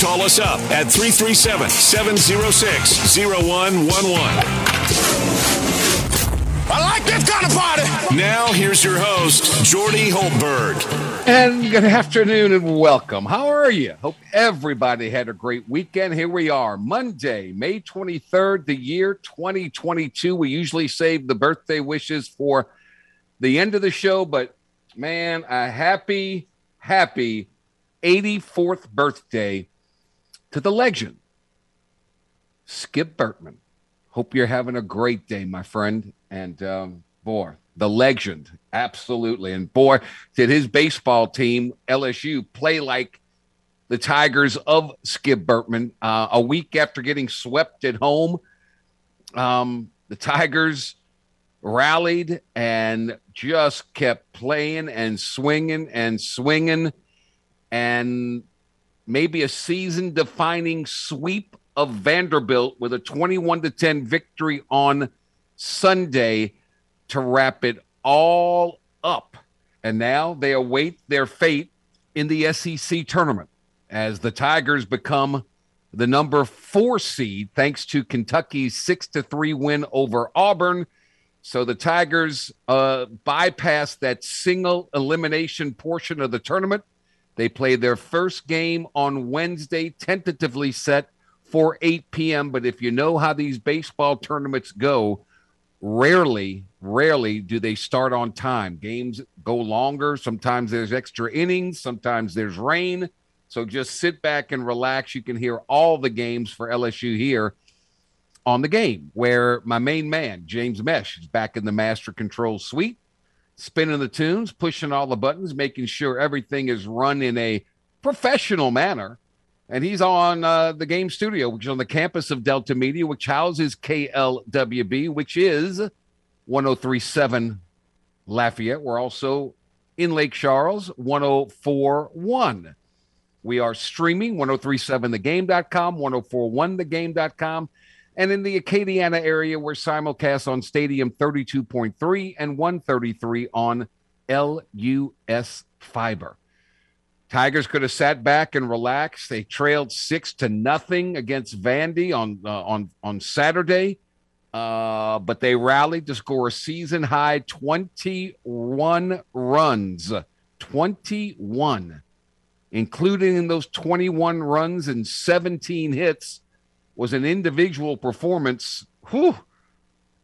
Call us up at 337 706 0111. I like this kind of party. Now, here's your host, Jordy Hultberg. And good afternoon and welcome. How are you? Hope everybody had a great weekend. Here we are, Monday, May 23rd, the year 2022. We usually save the birthday wishes for the end of the show, but man, a happy, happy 84th birthday to the legend, Skip Bertman. Hope you're having a great day, my friend. And um, boy, the legend, absolutely. And boy, did his baseball team, LSU, play like the Tigers of Skip Bertman. Uh, a week after getting swept at home, um, the Tigers rallied and just kept playing and swinging and swinging. And maybe a season defining sweep of Vanderbilt with a 21 to 10 victory on Sunday to wrap it all up. And now they await their fate in the SEC tournament as the Tigers become the number four seed thanks to Kentucky's six to three win over Auburn. So the Tigers uh, bypass that single elimination portion of the tournament. They play their first game on Wednesday, tentatively set for 8 p.m. But if you know how these baseball tournaments go, rarely, rarely do they start on time. Games go longer. Sometimes there's extra innings, sometimes there's rain. So just sit back and relax. You can hear all the games for LSU here on the game, where my main man, James Mesh, is back in the master control suite, spinning the tunes, pushing all the buttons, making sure everything is run in a professional manner. And he's on uh, the game studio, which is on the campus of Delta Media, which houses KLWB, which is 1037 Lafayette. We're also in Lake Charles, 1041. We are streaming 1037thegame.com, 1041thegame.com, and in the Acadiana area, we're simulcast on Stadium 32.3 and 133 on LUS Fiber. Tigers could have sat back and relaxed. They trailed six to nothing against Vandy on uh, on on Saturday, uh, but they rallied to score a season high 21 runs. 21 including in those 21 runs and 17 hits, was an individual performance whew,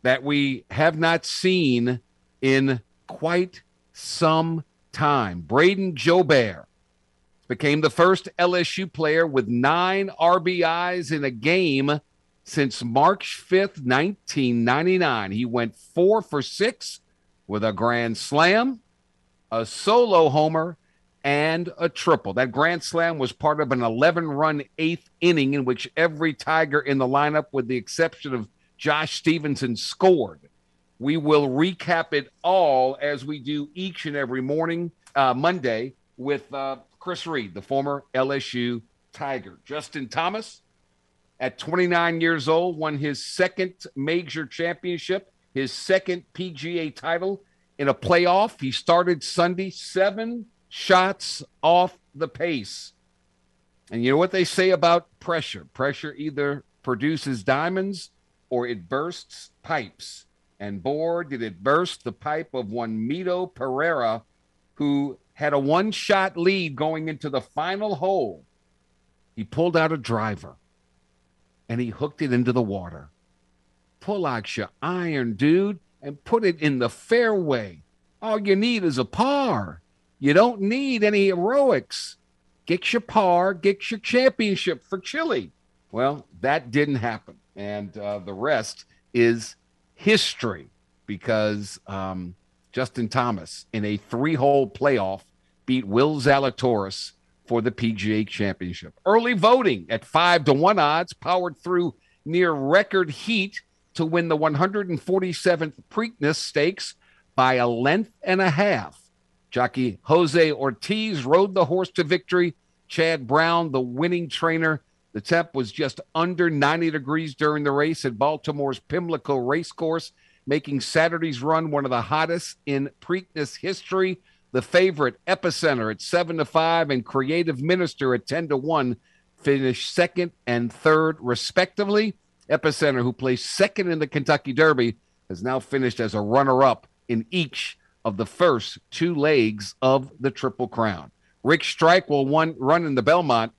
that we have not seen in quite some time. Brayden Jobert became the first LSU player with nine RBIs in a game since March 5th, 1999. He went four for six with a grand slam, a solo homer, and a triple. That grand slam was part of an 11 run eighth inning in which every Tiger in the lineup, with the exception of Josh Stevenson, scored. We will recap it all as we do each and every morning, uh, Monday, with uh, Chris Reed, the former LSU Tiger. Justin Thomas, at 29 years old, won his second major championship, his second PGA title in a playoff. He started Sunday seven shots off the pace. And you know what they say about pressure? Pressure either produces diamonds or it bursts pipes. And boy, did it burst the pipe of one Mito Pereira, who had a one shot lead going into the final hole. He pulled out a driver and he hooked it into the water. Pull out your iron, dude, and put it in the fairway. All you need is a par. You don't need any heroics. Get your par, get your championship for Chile. Well, that didn't happen. And uh, the rest is history because um, Justin Thomas, in a three hole playoff, beat Will Zalatoris for the PGA Championship. Early voting at five to one odds, powered through near record heat to win the 147th Preakness Stakes by a length and a half. Jockey Jose Ortiz rode the horse to victory. Chad Brown, the winning trainer. The temp was just under 90 degrees during the race at Baltimore's Pimlico Racecourse, making Saturday's run one of the hottest in Preakness history. The favorite, Epicenter, at 7 to 5, and Creative Minister at 10 to 1 finished second and third, respectively. Epicenter, who placed second in the Kentucky Derby, has now finished as a runner up in each of the first two legs of the Triple Crown. Rich Strike will one, run in the Belmont.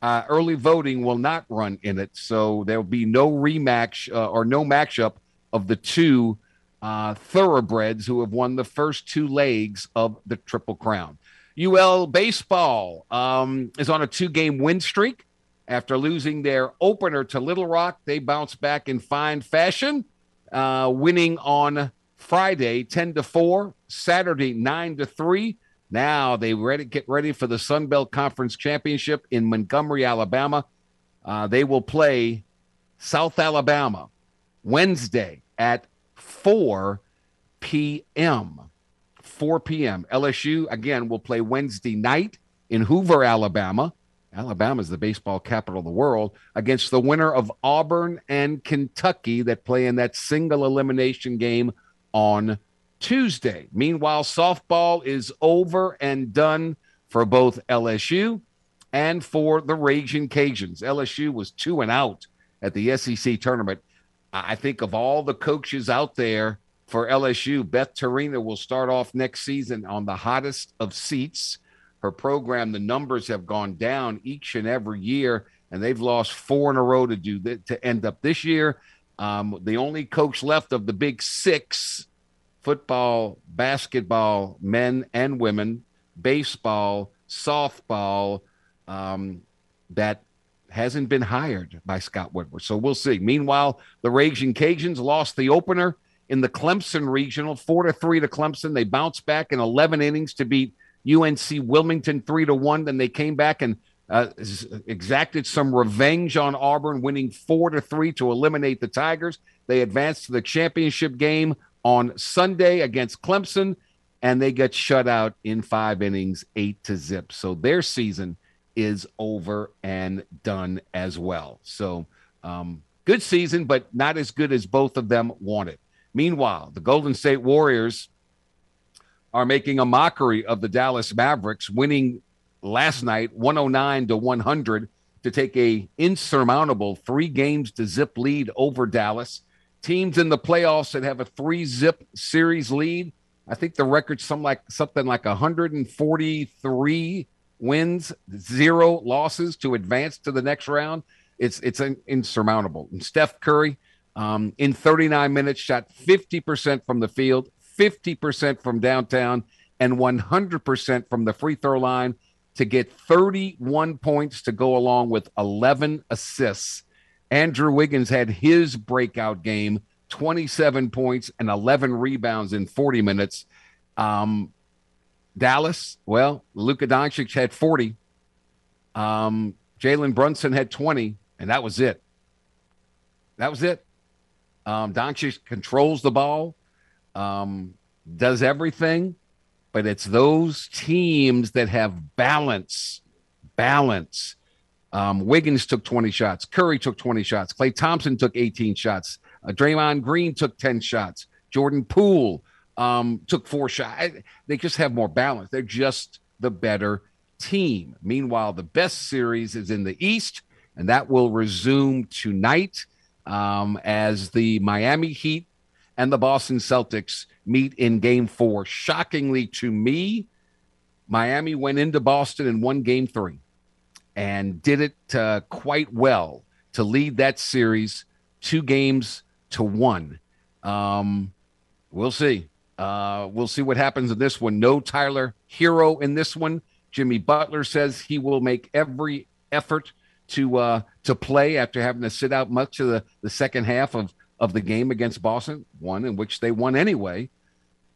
Uh, early voting will not run in it, so there will be no rematch uh, or no matchup of the two uh, thoroughbreds who have won the first two legs of the Triple Crown. UL Baseball um, is on a two game win streak. After losing their opener to Little Rock, they bounced back in fine fashion, uh, winning on Friday 10 to 4, Saturday 9 to 3. Now they ready get ready for the Sun Belt Conference Championship in Montgomery, Alabama. Uh, they will play South Alabama Wednesday at 4 p.m. 4 p.m. LSU again will play Wednesday night in Hoover, Alabama. Alabama is the baseball capital of the world against the winner of Auburn and Kentucky that play in that single elimination game on Tuesday. Meanwhile, softball is over and done for both LSU and for the Raging Cajuns. LSU was two and out at the SEC tournament. I think of all the coaches out there for LSU, Beth Torina will start off next season on the hottest of seats her program, the numbers have gone down each and every year, and they've lost four in a row to do that to end up this year. Um, the only coach left of the big six football, basketball, men and women, baseball, softball, um, that hasn't been hired by Scott Woodward. So we'll see. Meanwhile, the Raging Cajuns lost the opener in the Clemson regional, four to three to Clemson. They bounced back in 11 innings to beat UNC Wilmington three to one. Then they came back and uh, exacted some revenge on Auburn, winning four to three to eliminate the Tigers. They advanced to the championship game on Sunday against Clemson, and they got shut out in five innings, eight to zip. So their season is over and done as well. So um, good season, but not as good as both of them wanted. Meanwhile, the Golden State Warriors are making a mockery of the Dallas Mavericks, winning last night 109 to 100 to take a insurmountable three games to zip lead over Dallas. Teams in the playoffs that have a three zip series lead. I think the record's some like something like 143 wins, zero losses to advance to the next round. It's it's insurmountable. And Steph Curry, um, in 39 minutes, shot 50% from the field, 50% from downtown and 100% from the free throw line to get 31 points to go along with 11 assists. Andrew Wiggins had his breakout game, 27 points and 11 rebounds in 40 minutes. Um, Dallas, well, Luka Doncic had 40. Um, Jalen Brunson had 20, and that was it. That was it. Um, Doncic controls the ball um, does everything, but it's those teams that have balance. Balance. Um, Wiggins took 20 shots. Curry took 20 shots. Klay Thompson took 18 shots. Uh, Draymond Green took 10 shots. Jordan Poole um, took four shots. They just have more balance. They're just the better team. Meanwhile, the best series is in the East, and that will resume tonight um, as the Miami Heat and the Boston Celtics meet in game four. Shockingly to me, Miami went into Boston and won game three and did it uh, quite well to lead that series two games to one. Um, we'll see. Uh, we'll see what happens in this one. No Tyler Herro in this one. Jimmy Butler says he will make every effort to uh, to play after having to sit out much of the, the second half of of the game against Boston, one in which they won anyway,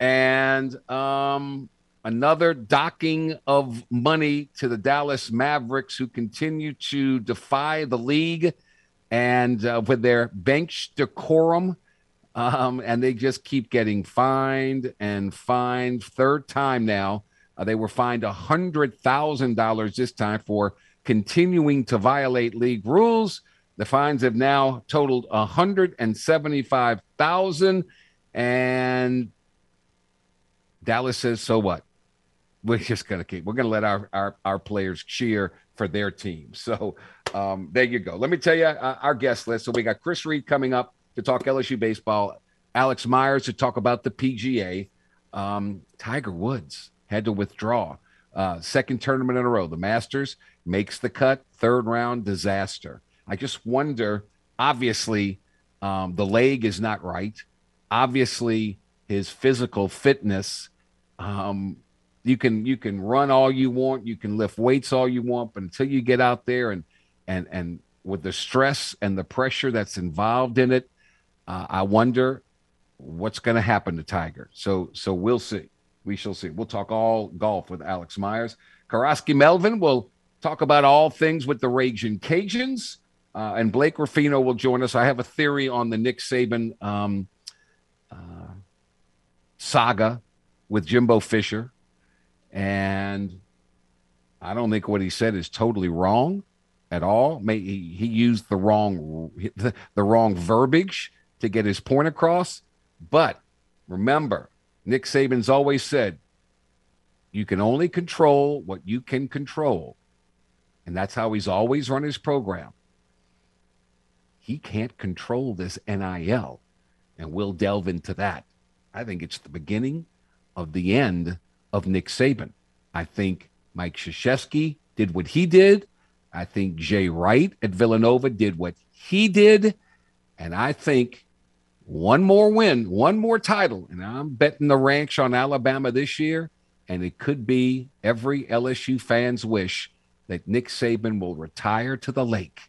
and um, another docking of money to the Dallas Mavericks, who continue to defy the league and uh, with their bench decorum Um, and they just keep getting fined and fined. Third time now. Uh, they were fined a $100,000 this time for continuing to violate league rules. The fines have now totaled 175,000 and Dallas says so what? We're just to keep we're to let our, our our players cheer for their team. So um, there you go. Let me tell you uh, our guest list. So we got Chris Reed coming up to talk LSU baseball, Alex Myers to talk about the PGA, um, Tiger Woods had to withdraw. Uh, second tournament in a row. The Masters makes the cut, third round disaster. I just wonder. Obviously, um, the leg is not right. Obviously, his physical fitness. Um, you can you can run all you want, you can lift weights all you want, but until you get out there and and and with the stress and the pressure that's involved in it, uh, I wonder what's going to happen to Tiger. So so we'll see we shall see. We'll talk all golf with Alex Myers. Karaski Melvin will talk about all things with the Raging Cajuns. Uh, and Blake Ruffino will join us. I have a theory on the Nick Saban um, uh, saga with Jimbo Fisher. And I don't think what he said is totally wrong at all. He, he used the wrong the, the wrong verbiage to get his point across. But remember, Nick Saban's always said, you can only control what you can control. And that's how he's always run his program. He can't control this NIL. And we'll delve into that. I think it's the beginning of the end of Nick Saban. I think Mike Krzyzewski did what he did. I think Jay Wright at Villanova did what he did. And I think one more win, one more title, and I'm betting the ranch on Alabama this year. And it could be every LSU fan's wish that Nick Saban will retire to the lake.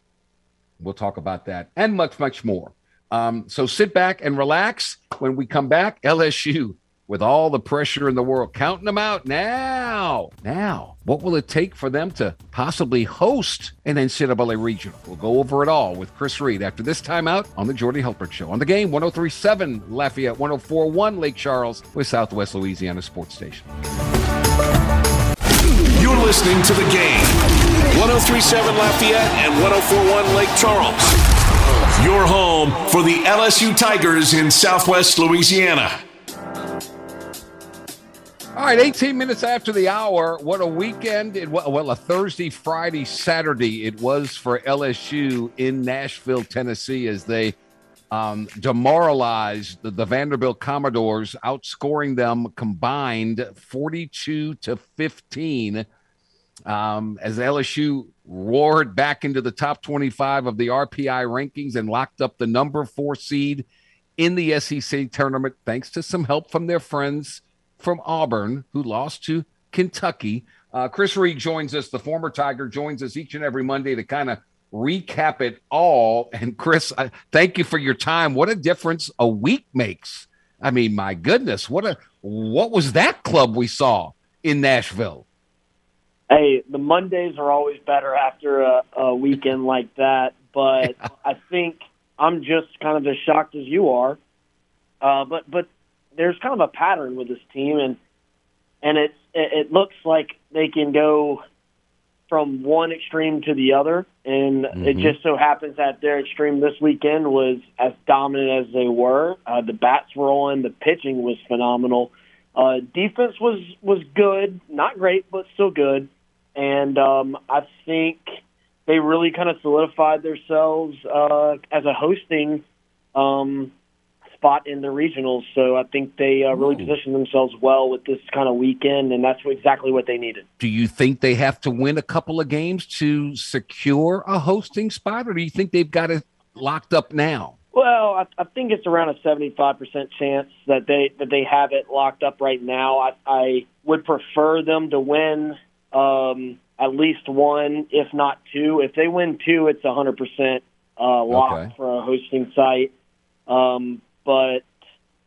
We'll talk about that and much, much more. Um, so sit back and relax. When we come back, LSU with all the pressure in the world, counting them out now. Now, what will it take for them to possibly host an NCAA regional? We'll go over it all with Chris Reed after this timeout on the Jordy Hultberg Show. On the game, 1037 Lafayette, 1041 Lake Charles with Southwest Louisiana Sports Station. You're listening to the game. 1037 Lafayette and 1041 Lake Charles. Your home for the LSU Tigers in Southwest Louisiana. All right, 18 minutes after the hour. What a weekend. It well, a Thursday, Friday, Saturday it was for LSU in Nashville, Tennessee, as they um, demoralized the, the Vanderbilt Commodores, outscoring them combined 42 to 15. Um, as LSU roared back into the top 25 of the RPI rankings and locked up the number four seed in the SEC tournament, thanks to some help from their friends from Auburn, who lost to Kentucky. Uh, Chris Reed joins us, the former Tiger, joins us each and every Monday to kind of recap it all. And Chris, I, thank you for your time. What a difference a week makes. I mean, my goodness, what a what was that club we saw in Nashville? Hey, the Mondays are always better after a, a weekend like that. But yeah. I think I'm just kind of as shocked as you are. Uh, but but there's kind of a pattern with this team, and and it's it, it looks like they can go from one extreme to the other, and mm-hmm. it just so happens that their extreme this weekend was as dominant as they were. Uh, the bats were on, the pitching was phenomenal. Uh, defense was was good, not great, but still good. And um, I think they really kind of solidified themselves uh, as a hosting um, spot in the regionals. So I think they uh, really positioned themselves well with this kind of weekend, and that's exactly what they needed. Do you think they have to win a couple of games to secure a hosting spot, or do you think they've got it locked up now? Well, I, I think it's around a seventy-five percent chance that they that they have it locked up right now. I, I would prefer them to win um, at least one, if not two. If they win two, it's a hundred percent uh, lock okay. for a hosting site. Um, but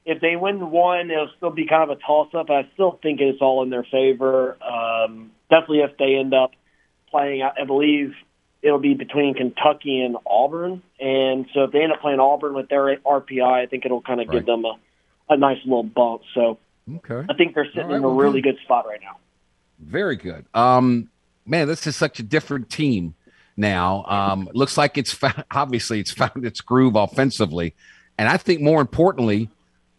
if they win one, it'll still be kind of a toss up. I still think it's all in their favor. Um, definitely if they end up playing, I believe it'll be between Kentucky and Auburn. And so if they end up playing Auburn with their RPI, I think it'll kind of Right. give them a, a nice little bump. So Okay. I think they're sitting right, in a well, really good spot right now. Very good. Um, man, this is such a different team now. Um, looks like it's found, obviously it's found its groove offensively, and I think more importantly,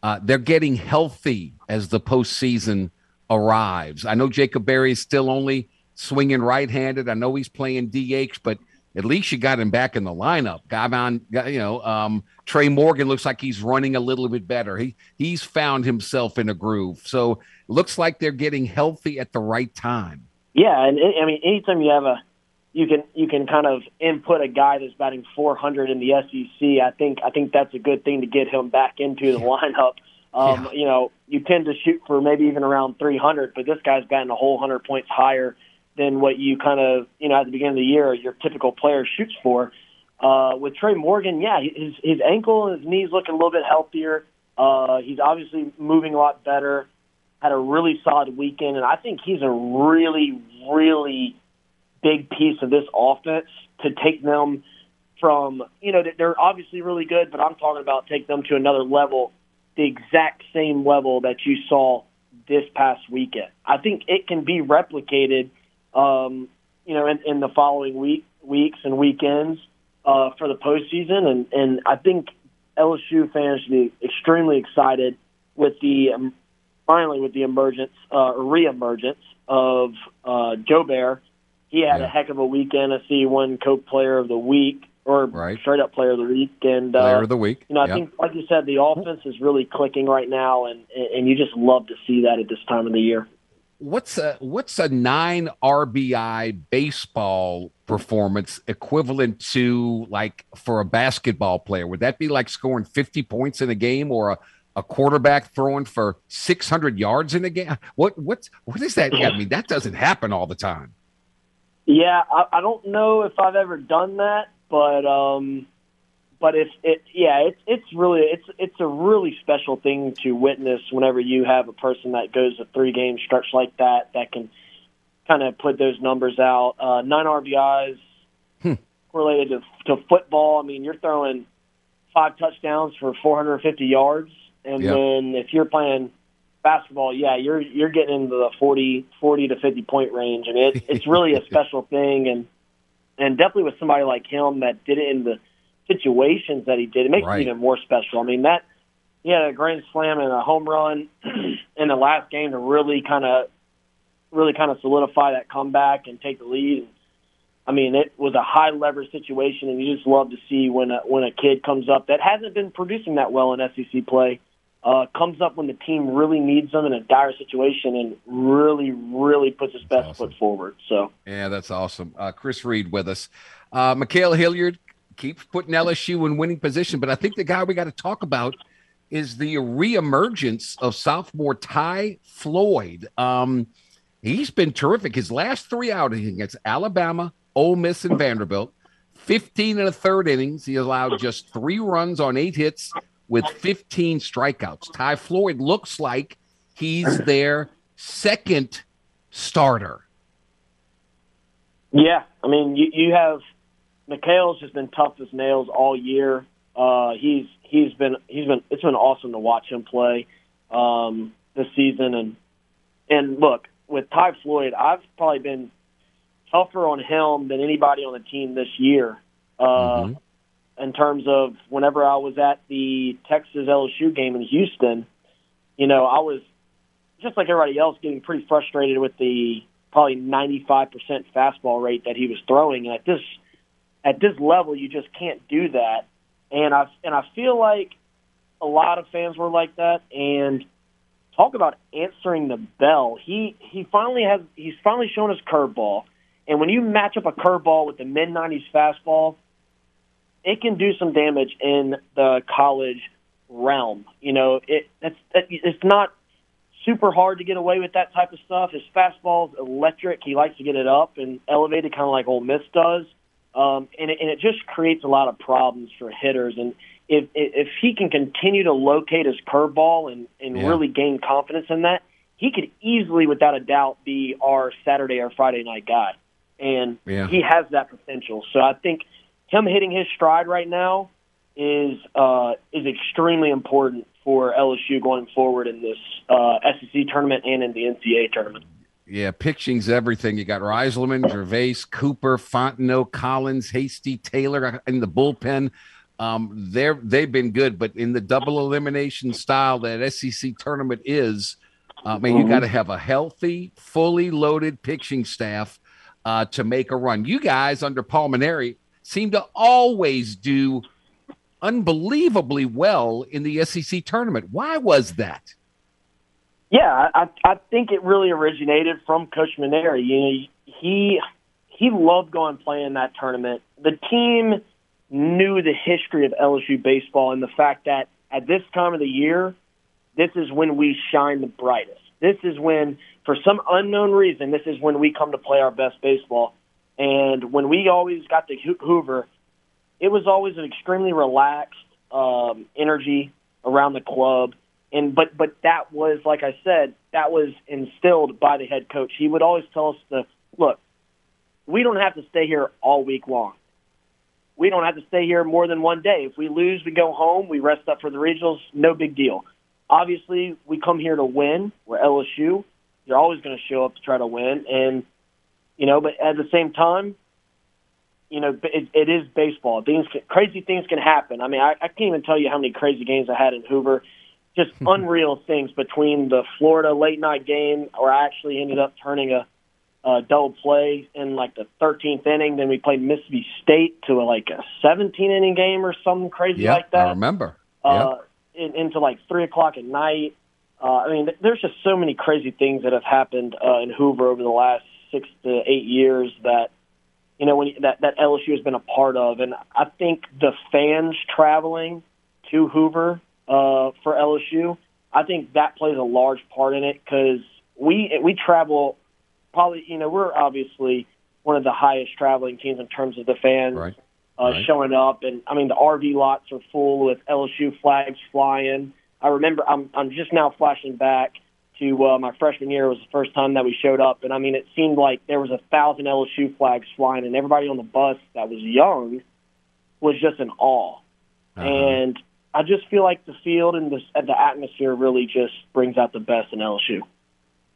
uh, they're getting healthy as the postseason arrives. I know Jacob Berry is still only swinging right-handed. I know he's playing DH, but at least you got him back in the lineup. Gavon, you know, um, Trey Morgan looks like he's running a little bit better. He he's found himself in a groove. So looks like they're getting healthy at the right time. Yeah, and I I mean, anytime you have a, you can you can kind of input a guy that's batting 400 in the SEC. I think I think that's a good thing to get him back into the lineup. Um, Yeah. You know, you tend to shoot for maybe even around 300, but this guy's batting a whole hundred points higher than what you kind of you know at the beginning of the year your typical player shoots for. Uh, with Trey Morgan, yeah, his his ankle and his knees looking a little bit healthier. Uh, he's obviously moving a lot better had a really solid weekend, and I think he's a really, really big piece of this offense to take them from, you know, they're obviously really good, but I'm talking about take them to another level, the exact same level that you saw this past weekend. I think it can be replicated, um, you know, in, in the following week, weeks and weekends uh, for the postseason, and and I think LSU fans should be extremely excited with the um, finally with the emergence uh, reemergence of uh, Jobert. He had Yeah. a heck of a weekend. I see one Coke Player of the Week or Right. straight up Player of the Week, and Player uh, of the week. you know I think like you said, the offense is really clicking right now, and and you just love to see that at this time of the year. What's a what's a nine RBI baseball performance equivalent to like for a basketball player? Would that be like scoring 50 points in a game or a, a quarterback throwing for 600 yards in a game? What what's what is that? I mean, that doesn't happen all the time. Yeah, I, I don't know if I've ever done that, but um, but it's it yeah, it's it's really it's it's a really special thing to witness whenever you have a person that goes a three game stretch like that that can kind of put those numbers out. Uh, nine RBIs Hmm. correlated to, to football. I mean, you're throwing five touchdowns for 450 yards, and Yep. then if you're playing basketball, yeah, you're you're getting into the 40, 40 to 50 point range, and it, it's really a special thing, and and definitely with somebody like him that did it in the situations that he did, it makes Right. it even more special. I mean that he had a grand slam and a home run in the last game to really kind of really kind of solidify that comeback and take the lead. I mean, it was a high leverage situation, and you just love to see when a, when a kid comes up that hasn't been producing that well in SEC play, uh, comes up when the team really needs them in a dire situation, and really, really puts his best awesome. foot forward. So, Yeah, that's awesome. Uh, Chris Reed with us. Uh, Ma'Khail Hilliard keeps putting LSU in winning position, but I think the guy we got to talk about is the reemergence of sophomore Ty Floyd. Um, he's been terrific. His last three outings against Alabama, Ole Miss, and Vanderbilt, 15 and a third innings. He allowed just three runs on eight hits with 15 strikeouts. Ty Floyd looks like he's their second starter. yeah, I mean, you, you have Ma'Khail's just been tough as nails all year. Uh, he's he's been he's been it's been awesome to watch him play um, this season, and and look with Ty Floyd, I've probably been tougher on him than anybody on the team this year. Uh, Mhm. In terms of whenever I was at the Texas LSU game in Houston, you know, I was just like everybody else getting pretty frustrated with the probably 95% fastball rate that he was throwing. And at this at this level, you just can't do that. And I and I feel like a lot of fans were like that. And talk about answering the bell. He he finally has he's finally shown his curveball. And when you match up a curveball with the mid 90s fastball, it can do some damage in the college realm. You know, it it's it's not super hard to get away with that type of stuff. His fastball's electric. He likes to get it up and elevated, kind of like Ole Miss does. Um, and, it, and it just creates a lot of problems for hitters. And if if he can continue to locate his curveball and and Yeah. really gain confidence in that, he could easily, without a doubt, be our Saturday or Friday night guy. and Yeah. he has that potential. So I think him hitting his stride right now is uh, is extremely important for LSU going forward in this uh, SEC tournament and in the NCAA tournament. Yeah, pitching's everything. You got Reyzelman, Gervase, Cooper, Fontenot, Collins, Hasty, Taylor in the bullpen. Um, they're they've been good, but in the double elimination style that SEC tournament is, uh, man, you got to have a healthy, fully loaded pitching staff uh, to make a run. You guys under Paul Mainieri seem to always do unbelievably well in the SEC tournament. Why was that? Yeah, I, I think it really originated from Coach Mainieri. You know, he he loved going play in that tournament. The team knew the history of LSU baseball and the fact that at this time of the year, this is when we shine the brightest. This is when, for some unknown reason, this is when we come to play our best baseball. And when we always got to Hoover, it was always an extremely relaxed um, energy around the club. And but but that was like I said, that was instilled by the head coach. He would always tell us to look, we don't have to stay here all week long. We don't have to stay here more than one day. If we lose, we go home. We rest up for the regionals. No big deal. Obviously, we come here to win. We're LSU. You're always going to show up to try to win, and you know. But at the same time, you know, it, it is baseball. Things, crazy things can happen. I mean, I, I can't even tell you how many crazy games I had in Hoover. Just unreal things between the Florida late night game, where I actually ended up turning a, a double play in like the 13th inning. Then we played Mississippi State to a, like a 17 inning game or something crazy Yeah, like that Yeah, I remember. uh, in, into like three o'clock at night. Uh, I mean, there's just so many crazy things that have happened uh, in Hoover over the last six to eight years that you know when you, that that LSU has been a part of, and I think the fans traveling to Hoover uh, for LSU, I think that plays a large part in it because we we travel probably you know we're obviously one of the highest traveling teams in terms of the fans Right. uh, Right. showing up, and I mean the RV lots are full with LSU flags flying. I remember I'm I'm just now flashing back to uh, my freshman year was the first time that we showed up, and I mean it seemed like there was a thousand LSU flags flying, and everybody on the bus that was young was just in awe. Uh-huh. And I just feel like the field and the the atmosphere really just brings out the best in LSU.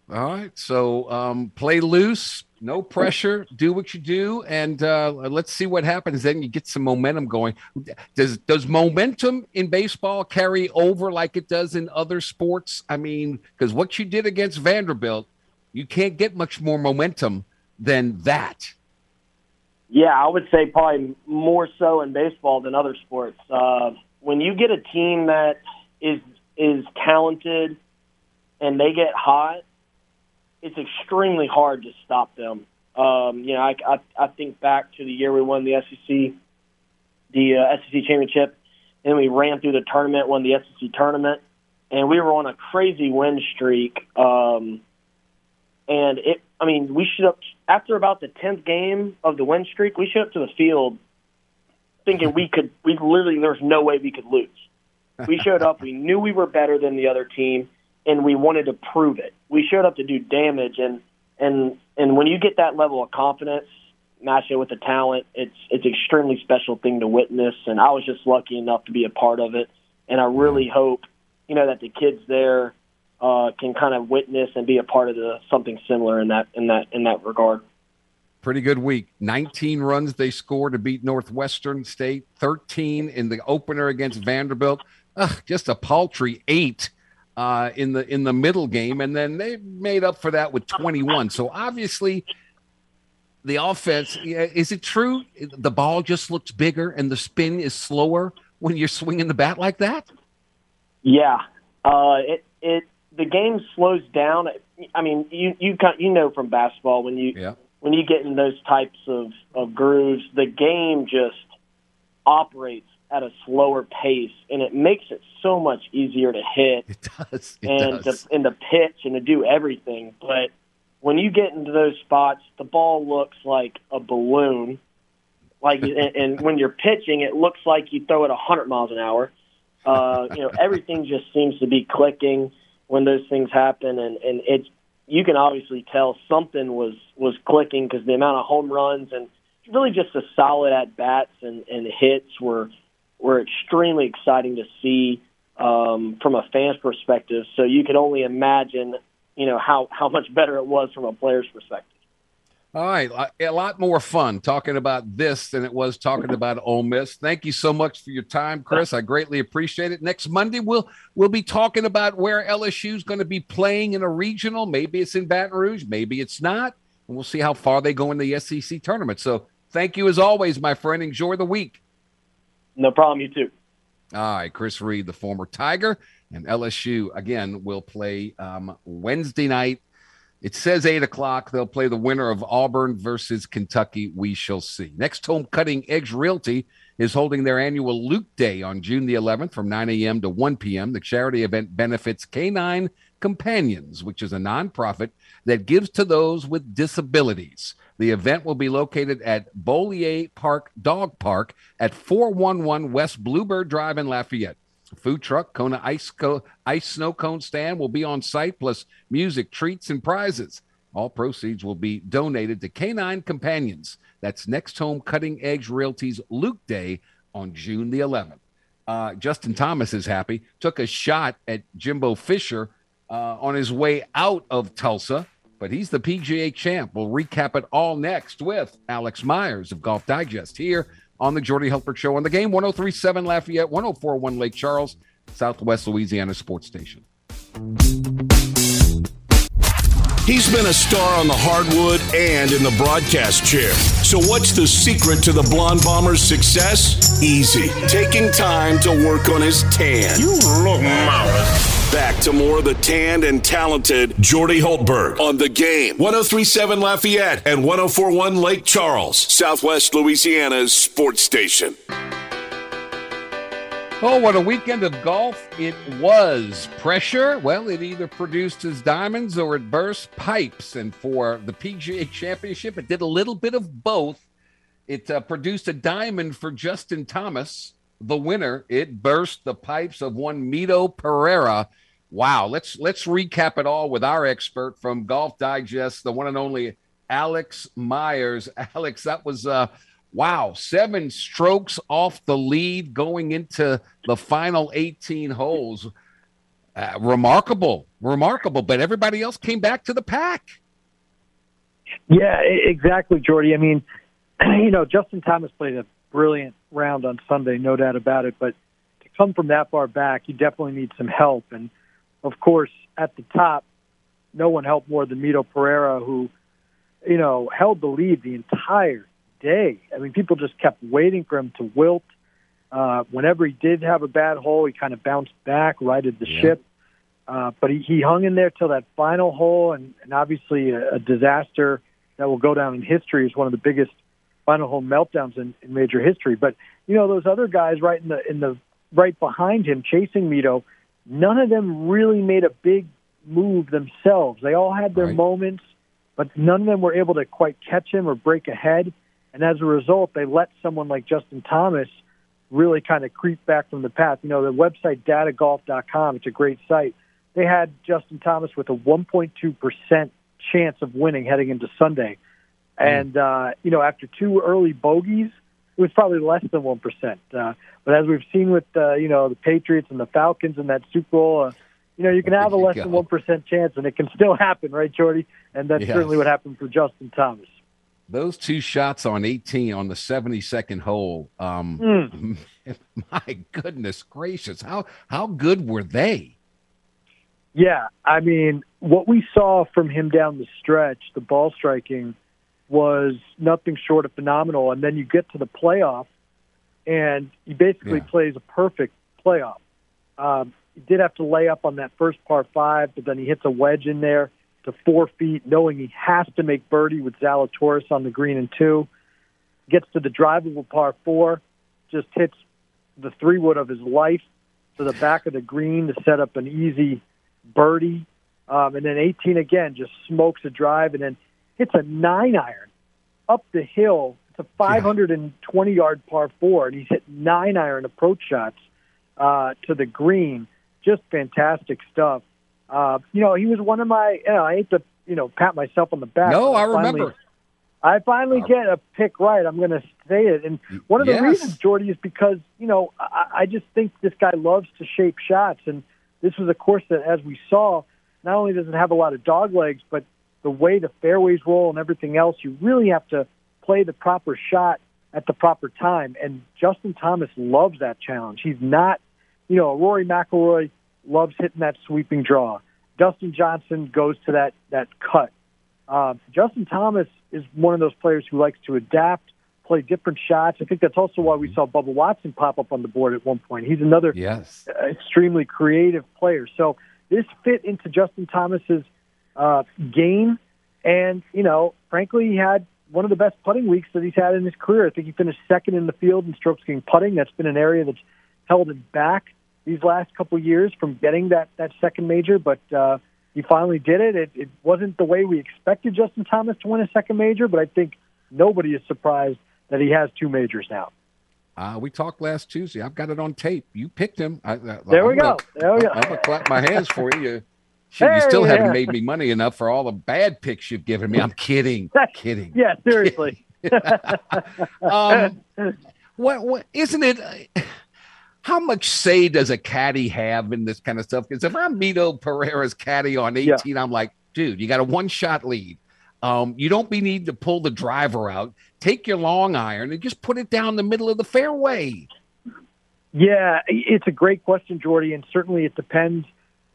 All right. So um, play loose, no pressure, do what you do, and uh, let's see what happens. Then you get some momentum going. Does does momentum in baseball carry over like it does in other sports? I mean, because what you did against Vanderbilt, you can't get much more momentum than that. Yeah, I would say probably more so in baseball than other sports. Uh, when you get a team that is is talented and they get hot, it's extremely hard to stop them. Um, you know, I, I I think back to the year we won the SEC, the uh, SEC championship, and we ran through the tournament, won the SEC tournament, and we were on a crazy win streak. Um, and it, I mean, we should up after about the tenth game of the win streak. We showed up to the field thinking we could. We literally there was no way we could lose. We showed up. We knew we were better than the other team, and we wanted to prove it. We showed up to do damage, and and and when you get that level of confidence, match it with the talent, it's it's an extremely special thing to witness. And I was just lucky enough to be a part of it, and I really hope, you know, that the kids there uh, can kind of witness and be a part of the something similar in that in that in that regard. Pretty good week. 19 runs they scored to beat Northwestern State, 13 in the opener against Vanderbilt. Ugh, just a paltry eight uh, in the in the middle game, and then they made up for that with 21. So obviously, the offense is it true? The ball just looks bigger and the spin is slower when you're swinging the bat like that. Yeah, uh, it it the game slows down. I mean, you you you know from basketball when you Yeah. When you get in those types of of grooves, the game just operates at a slower pace, and it makes it so much easier to hit It does. It and does. to, and to pitch and to do everything. But when you get into those spots, the ball looks like a balloon. Like, and, and when you're pitching, it looks like you throw it a hundred miles an hour. Uh, you know, everything just seems to be clicking when those things happen, and and it's you can obviously tell something was was clicking because the amount of home runs and really just the solid at bats and, and hits were were extremely exciting to see um, from a fan's perspective. So you could only imagine, you know, how how much better it was from a player's perspective. All right, a lot more fun talking about this than it was talking about Ole Miss. Thank you so much for your time, Chris. I greatly appreciate it. Next Monday, we'll we'll be talking about where LSU is going to be playing in a regional. Maybe it's in Baton Rouge, maybe it's not, and we'll see how far they go in the SEC tournament. So, thank you as always, my friend. Enjoy the week. No problem. You too. All right, Chris Reed, the former Tiger, and LSU again will play um, Wednesday night it says eight o'clock. They'll play the winner of Auburn versus Kentucky. We shall see. Next home cutting edge realty is holding their annual Luke Day on June the 11th from 9 a.m. to 1 p.m. The charity event benefits Canine Companions, which is a nonprofit that gives to those with disabilities. The event will be located at Beaulieu Park Dog Park at 411 West Bluebird Drive in Lafayette. Food truck, Kona ice, co- ice snow cone stand will be on site, plus music, treats, and prizes. All proceeds will be donated to Canine Companions. That's Next Home Cutting Edge Realty's Luke Day on June the 11th. Uh, Justin Thomas is happy. Took a shot at Jimbo Fisher uh, on his way out of Tulsa, but he's the PGA champ. We'll recap it all next with Alex Myers of Golf Digest here on the Jordy Hultberg Show on the game 1037 Lafayette, 1041 Lake Charles, Southwest Louisiana Sports Station. He's been a star on the hardwood and in the broadcast chair. So, what's the secret to the Blonde Bomber's success? Easy. Taking time to work on his tan. You look marvelous. Back to more of the tanned and talented Jordy Hultberg on the game. 1037 Lafayette and 1041 Lake Charles, Southwest Louisiana's sports station. Oh, what a weekend of golf it was. Pressure, well, it either produced his diamonds or it burst pipes. And for the PGA Championship, it did a little bit of both. It uh, produced a diamond for Justin Thomas, the winner. It burst the pipes of one Mito Pereira. Wow, let's let's recap it all with our expert from Golf Digest, the one and only Alex Myers. Alex, that was uh Wow, seven strokes off the lead going into the final 18 holes. Uh, remarkable, remarkable. But everybody else came back to the pack. Yeah, exactly, Jordy. I mean, you know, Justin Thomas played a brilliant round on Sunday, no doubt about it. But to come from that far back, you definitely need some help. And of course, at the top, no one helped more than Mito Pereira, who, you know, held the lead the entire day. I mean, people just kept waiting for him to wilt. Uh, whenever he did have a bad hole, he kind of bounced back, righted the yeah. ship. Uh, but he, he hung in there till that final hole, and, and obviously a, a disaster that will go down in history as one of the biggest final hole meltdowns in, in major history. But you know those other guys right in the in the right behind him chasing Mito, none of them really made a big move themselves. They all had their right. moments, but none of them were able to quite catch him or break ahead. And as a result, they let someone like Justin Thomas really kind of creep back from the path. You know, the website datagolf.com, it's a great site. They had Justin Thomas with a 1.2% chance of winning heading into Sunday. Hmm. And, uh, you know, after two early bogeys, it was probably less than 1%. Uh, but as we've seen with, uh, you know, the Patriots and the Falcons in that Super Bowl, uh, you know, you can have a less than 1% chance and it can still happen, right, Jordy? And that's yes. certainly what happened for Justin Thomas those two shots on 18 on the 72nd hole um mm. my goodness gracious how how good were they yeah i mean what we saw from him down the stretch the ball striking was nothing short of phenomenal and then you get to the playoff and he basically yeah. plays a perfect playoff um, he did have to lay up on that first par five but then he hits a wedge in there to four feet, knowing he has to make birdie with Zalatoris on the green and two. Gets to the drivable par four, just hits the three wood of his life to the back of the green to set up an easy birdie. Um, and then 18 again, just smokes a drive and then hits a nine iron up the hill. It's a 520 yard par four, and he's hit nine iron approach shots uh, to the green. Just fantastic stuff. Uh, you know, he was one of my. You know, I hate to you know pat myself on the back. No, but I finally- remember. I finally get a pick right. I'm going to say it, and one of the Yes. reasons, Jordy, is because you know I, I just think this guy loves to shape shots, and this was a course that, as we saw, not only does it have a lot of dog legs, but the way the fairways roll and everything else, you really have to play the proper shot at the proper time. And Justin Thomas loves that challenge. He's not, you know, Rory McIlroy loves hitting that sweeping draw. Dustin Johnson goes to that that cut. Uh, Justin Thomas is one of those players who likes to adapt, play different shots. I think that's also why we saw Bubba Watson pop up on the board at one point. He's another Yes. extremely creative player. So this fit into Justin Thomas's uh, game, and you know, frankly, he had one of the best putting weeks that he's had in his career. I think he finished second in the field in strokes gained putting. That's been an area that's held him back these last couple years from getting that that second major, but. Uh, he finally did it. it. It wasn't the way we expected Justin Thomas to win a second major, but I think nobody is surprised that he has two majors now. Uh, we talked last Tuesday. I've got it on tape. You picked him. I, I, There we I'm go. gonna- There we go. I'm gonna clap my hands for you. You, shoot, you still haven't yeah. made me money enough for all the bad picks you've given me. I'm kidding. kidding. Yeah, seriously. Um, what, what isn't it? uh, How much say does a caddy have in this kind of stuff? Because if I'm Mito Pereira's caddy on 18, I'm like, dude, you got a one shot lead. Um, you don't be need to pull the driver out. Take your long iron and just put it down the middle of the fairway. Yeah, it's a great question, Jordy, and certainly it depends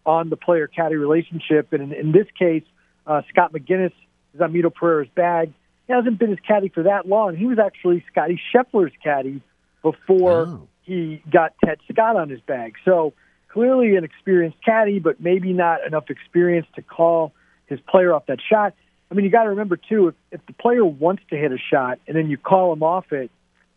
on the player caddy relationship. And in, in this case, uh, Scott McGinnis is on Mito Pereira's bag. He hasn't been his caddy for that long. He was actually Scottie Scheffler's caddy before Oh. he got Ted Scott on his bag. So clearly an experienced caddy, but maybe not enough experience to call his player off that shot. I mean, you got to remember too, if, if the player wants to hit a shot and then you call him off it,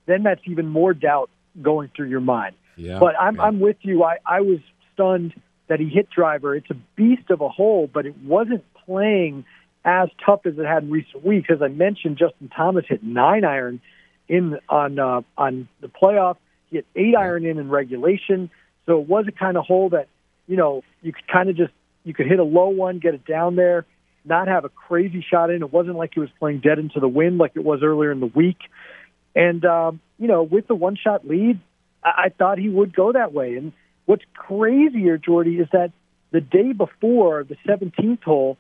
then that's even more doubt going through your mind. Yeah. But I'm yeah. I'm with you. I, I was stunned that he hit driver. It's a beast of a hole, but it wasn't playing as tough as it had in recent weeks. As I mentioned, Justin Thomas hit nine iron in on uh, on the playoff. He hit eight iron in in regulation. So it was a kind of hole that you know you could kind of just you could hit a low one, get it down there, not have a crazy shot in. It wasn't like he was playing dead into the wind like it was earlier in the week. And um, you know, with the one shot lead, I, I thought he would go that way. And what's crazier, Jordy, is that the day before the 17th hole,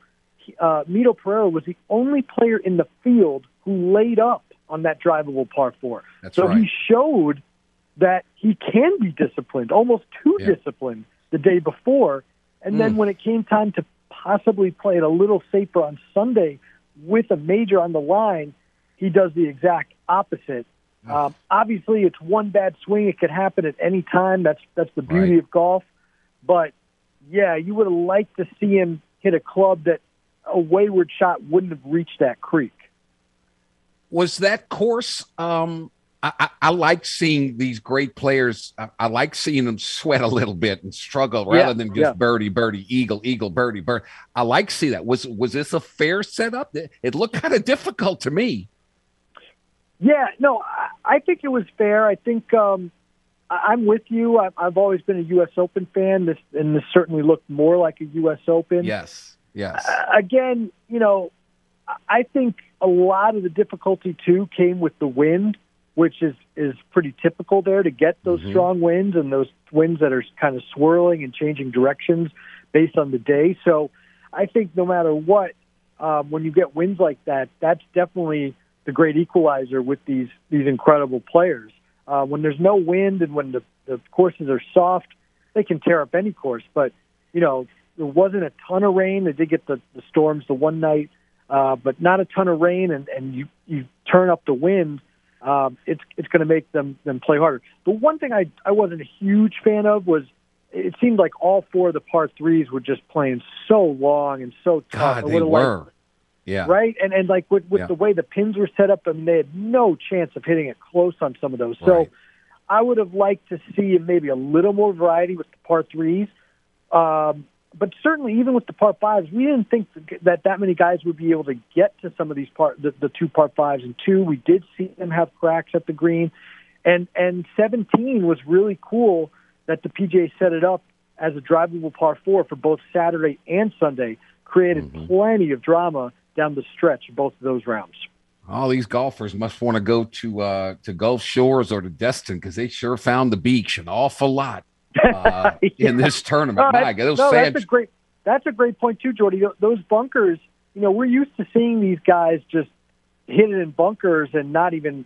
uh, Mito Pereira was the only player in the field who laid up on that drivable par four. That's so right. he showed that he can be disciplined, almost too Yeah. disciplined the day before. And then Mm. when it came time to possibly play it a little safer on Sunday with a major on the line, he does the exact opposite. Um, obviously, it's one bad swing; it could happen at any time. That's that's the beauty Right. of golf. But yeah, you would have liked to see him hit a club that a wayward shot wouldn't have reached that creek. was that course um I, I, I like seeing these great players. I, I like seeing them sweat a little bit and struggle rather Yeah, than just yeah. birdie, birdie, eagle, eagle, birdie, bird. I like to see that. Was was this a fair setup? It, it looked kind of difficult to me. Yeah, no, I, I think it was fair. I think um, I- I'm with you. I, I've always been a U.S. Open fan. This and this certainly looked more like a U.S. Open. Yes, yes, Uh, again, you know, I- think a lot of the difficulty too came with the wind, which is is pretty typical there to get those Mhm. strong winds and those winds that are kind of swirling and changing directions based on the day. So, I think no matter what, um, when you get winds like that, that's definitely the great equalizer with these these incredible players. Uh, when there's no wind and when the, the courses are soft, they can tear up any course. But you know, there wasn't a ton of rain. They did get the, the storms the one night, uh, but not a ton of rain. And, and you you turn up the wind, um, it's it's going to make them them play harder. The one thing I I wasn't a huge fan of was it seemed like all four of the par threes were just playing so long and so tough. God, they would've liked- were. Yeah, right? And and like with with Yeah. the way the pins were set up, I mean, they had no chance of hitting it close on some of those. So Right. I would have liked to see maybe a little more variety with the par threes. Um, but certainly, even with the par fives, we didn't think that that many guys would be able to get to some of these par the, the two par fives and two. We did see them have cracks at the green, and and 17 was really cool that the PGA set it up as a drivable par four for both Saturday and Sunday. created Mm-hmm. plenty of drama down the stretch both of those rounds. All these golfers must want to go to uh, to Gulf Shores or to Destin because they sure found the beach an awful lot uh, in this tournament. No, My that's- God, those no, sand- that's a great. That's a great point too, Jordy. Those bunkers. You know, we're used to seeing these guys just hit it in bunkers and not even,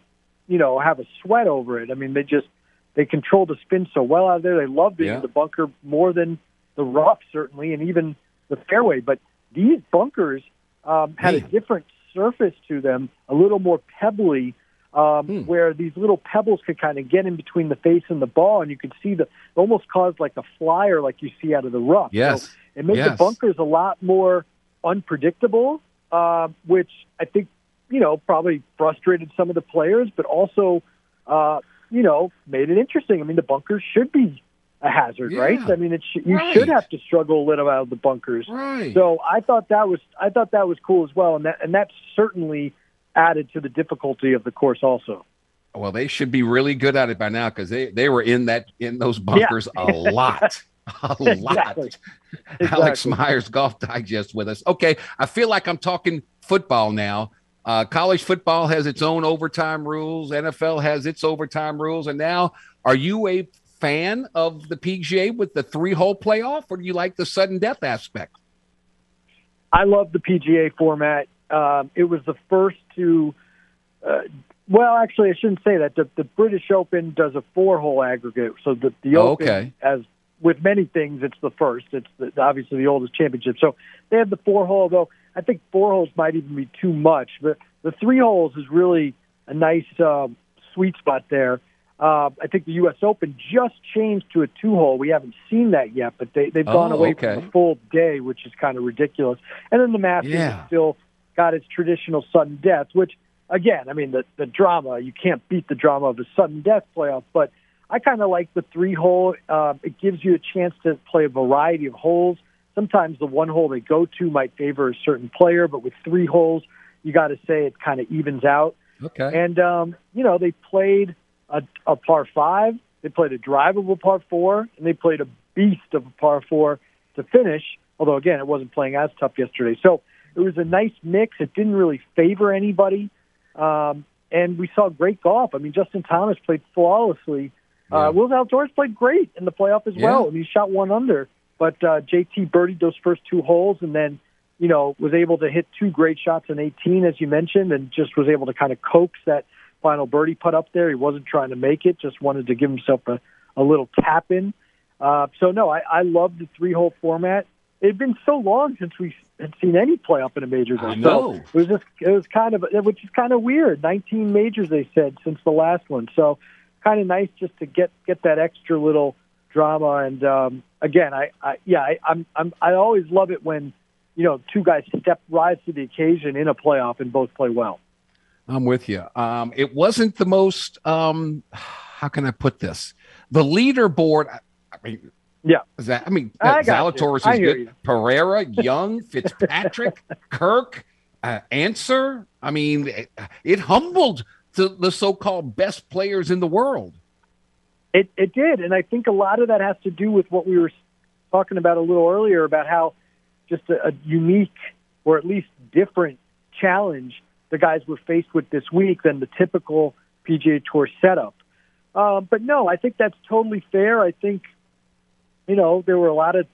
you know, have a sweat over it. I mean, they just they control the spin so well out there. They love being Yeah. in the bunker more than the rough, certainly, and even the fairway. But these bunkers um, had a different surface to them, a little more pebbly, um, Hmm. where these little pebbles could kind of get in between the face and the ball, and you could see the almost caused like a flyer, like you see out of the rough. Yes. So it made the bunkers a lot more unpredictable, uh, which I think you know probably frustrated some of the players, but also uh, you know made it interesting. I mean, the bunkers should be a hazard, Yeah. right? I mean, it sh- you Right. should have to struggle a little out of the bunkers. right. So I thought that was I thought that was cool as well, and that and that certainly added to the difficulty of the course also. Well, they should be really good at it by now because they, they were in that in those bunkers a lot. A lot. Exactly. Alex Exactly. Myers, Golf Digest with us. Okay, I feel like I'm talking football now. Uh, college football has its own overtime rules. NFL has its overtime rules. And now, are you a fan of the PGA with the three hole playoff, or do you like the sudden death aspect? I love the PGA format. Um, it was the first to, uh, well, actually, I shouldn't say that. The, the British Open does a four-hole aggregate, so the the Oh, Open, okay. as with many things, it's the first. It's the, obviously the oldest championship. So they have the four-hole, though. I think four holes might even be too much, but the three holes is really a nice um, sweet spot there. Uh, I think the U.S. Open just changed to a two-hole. We haven't seen that yet, but they, they've gone Oh, away okay. from the full day, which is kind of ridiculous. And then the Masters Yeah. still got its traditional sudden death, which again, I mean the the drama. You can't beat the drama of a sudden death playoff, but I kind of like the three hole. Uh, it gives you a chance to play a variety of holes. Sometimes the one hole they go to might favor a certain player, but with three holes, you got to say it kind of evens out. Okay. And um, you know, they played a, a par five, they played a drivable par four, and they played a beast of a par four to finish. Although again, it wasn't playing as tough yesterday, so it was a nice mix. It didn't really favor anybody, um, and we saw great golf. I mean, Justin Thomas played flawlessly. Yeah. Uh, Will Zalatoris played great in the playoff as Yeah. well. I mean, he shot one under, but uh, JT birdied those first two holes, and then you know was able to hit two great shots in 18, as you mentioned, and just was able to kind of coax that final birdie putt up there. He wasn't trying to make it; just wanted to give himself a, a little tap in. Uh, so no, I, I love the three hole format. It had been so long since we had seen any playoff in a major. Though. I know. So it was just it was kind of which is kind of weird. 19 majors they said since the last one. So kind of nice just to get get that extra little drama. And um, again, I, I yeah, I, I'm I'm I always love it when you know two guys step rise to the occasion in a playoff and both play well. I'm with you. Um, it wasn't the most. Um, how can I put this? The leaderboard. I, I mean, Yeah. is that? I mean, I you. Zalatoris I is good. you. Pereira, Young, Fitzpatrick, Kirk, uh, Ancer. I mean, it, it humbled the, the so-called best players in the world. It it did, and I think a lot of that has to do with what we were talking about a little earlier about how just a, a unique or at least different challenge the guys were faced with this week than the typical PGA Tour setup. Uh, but no, I think that's totally fair. I think you know there were a lot of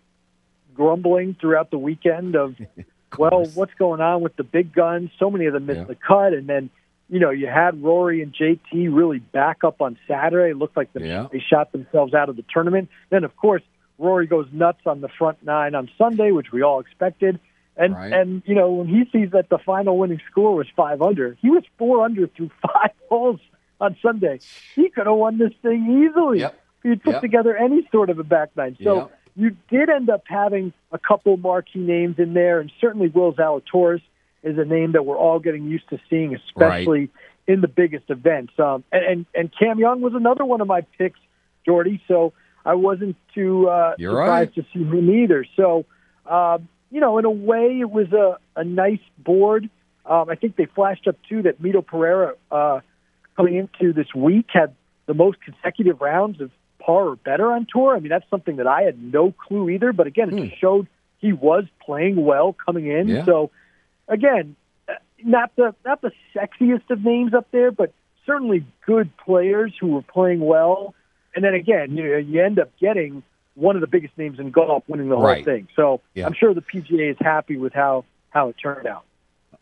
grumbling throughout the weekend of well, what's going on with the big guns? So many of them missed Yeah. the cut, and then you know you had Rory and JT really back up on Saturday. It looked like the, Yeah. they shot themselves out of the tournament. Then, of course, Rory goes nuts on the front nine on Sunday, which we all expected. And Right. and you know when he sees that the final winning score was five under, he was four under through five holes on Sunday. He could have won this thing easily Yep. if he put Yep. together any sort of a back nine. So Yep. you did end up having a couple marquee names in there, and certainly Will Zalatoris is a name that we're all getting used to seeing, especially in the biggest events. Um, and, and and Cam Young was another one of my picks, Jordy. So I wasn't too uh, You're surprised to see him either. So um, you know, in a way, it was a, a nice board. Um, I think they flashed up too that Mito Pereira uh, coming into this week had the most consecutive rounds of par or better on tour. I mean, that's something that I had no clue either. But again, it Hmm. just showed he was playing well coming in. Yeah. So again, uh, not the not the sexiest of names up there, but certainly good players who were playing well. And then again, you know, you end up getting one of the biggest names in golf winning the whole thing. So Yeah. I'm sure the PGA is happy with how how it turned out.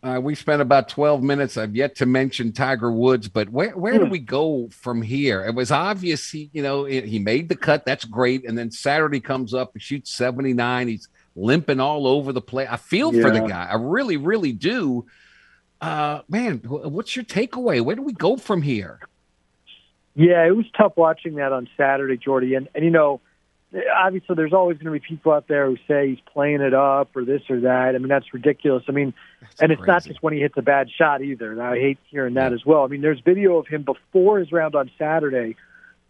Uh, we spent about 12 minutes. I've yet to mention Tiger Woods, but where, where do Hmm. we go from here? It was obvious he, you know, he he made the cut. That's great. And then Saturday comes up and shoots 79. He's limping all over the place. I feel for the guy. I really, really do. Uh, man, what's your takeaway? Where do we go from here? Yeah, it was tough watching that on Saturday, Jordy. And, and you know, obviously there's always going to be people out there who say he's playing it up or this or that. I mean, that's ridiculous. I mean, and it's not just when he hits a bad shot either. And I hate hearing that as well. I mean, there's video of him before his round on Saturday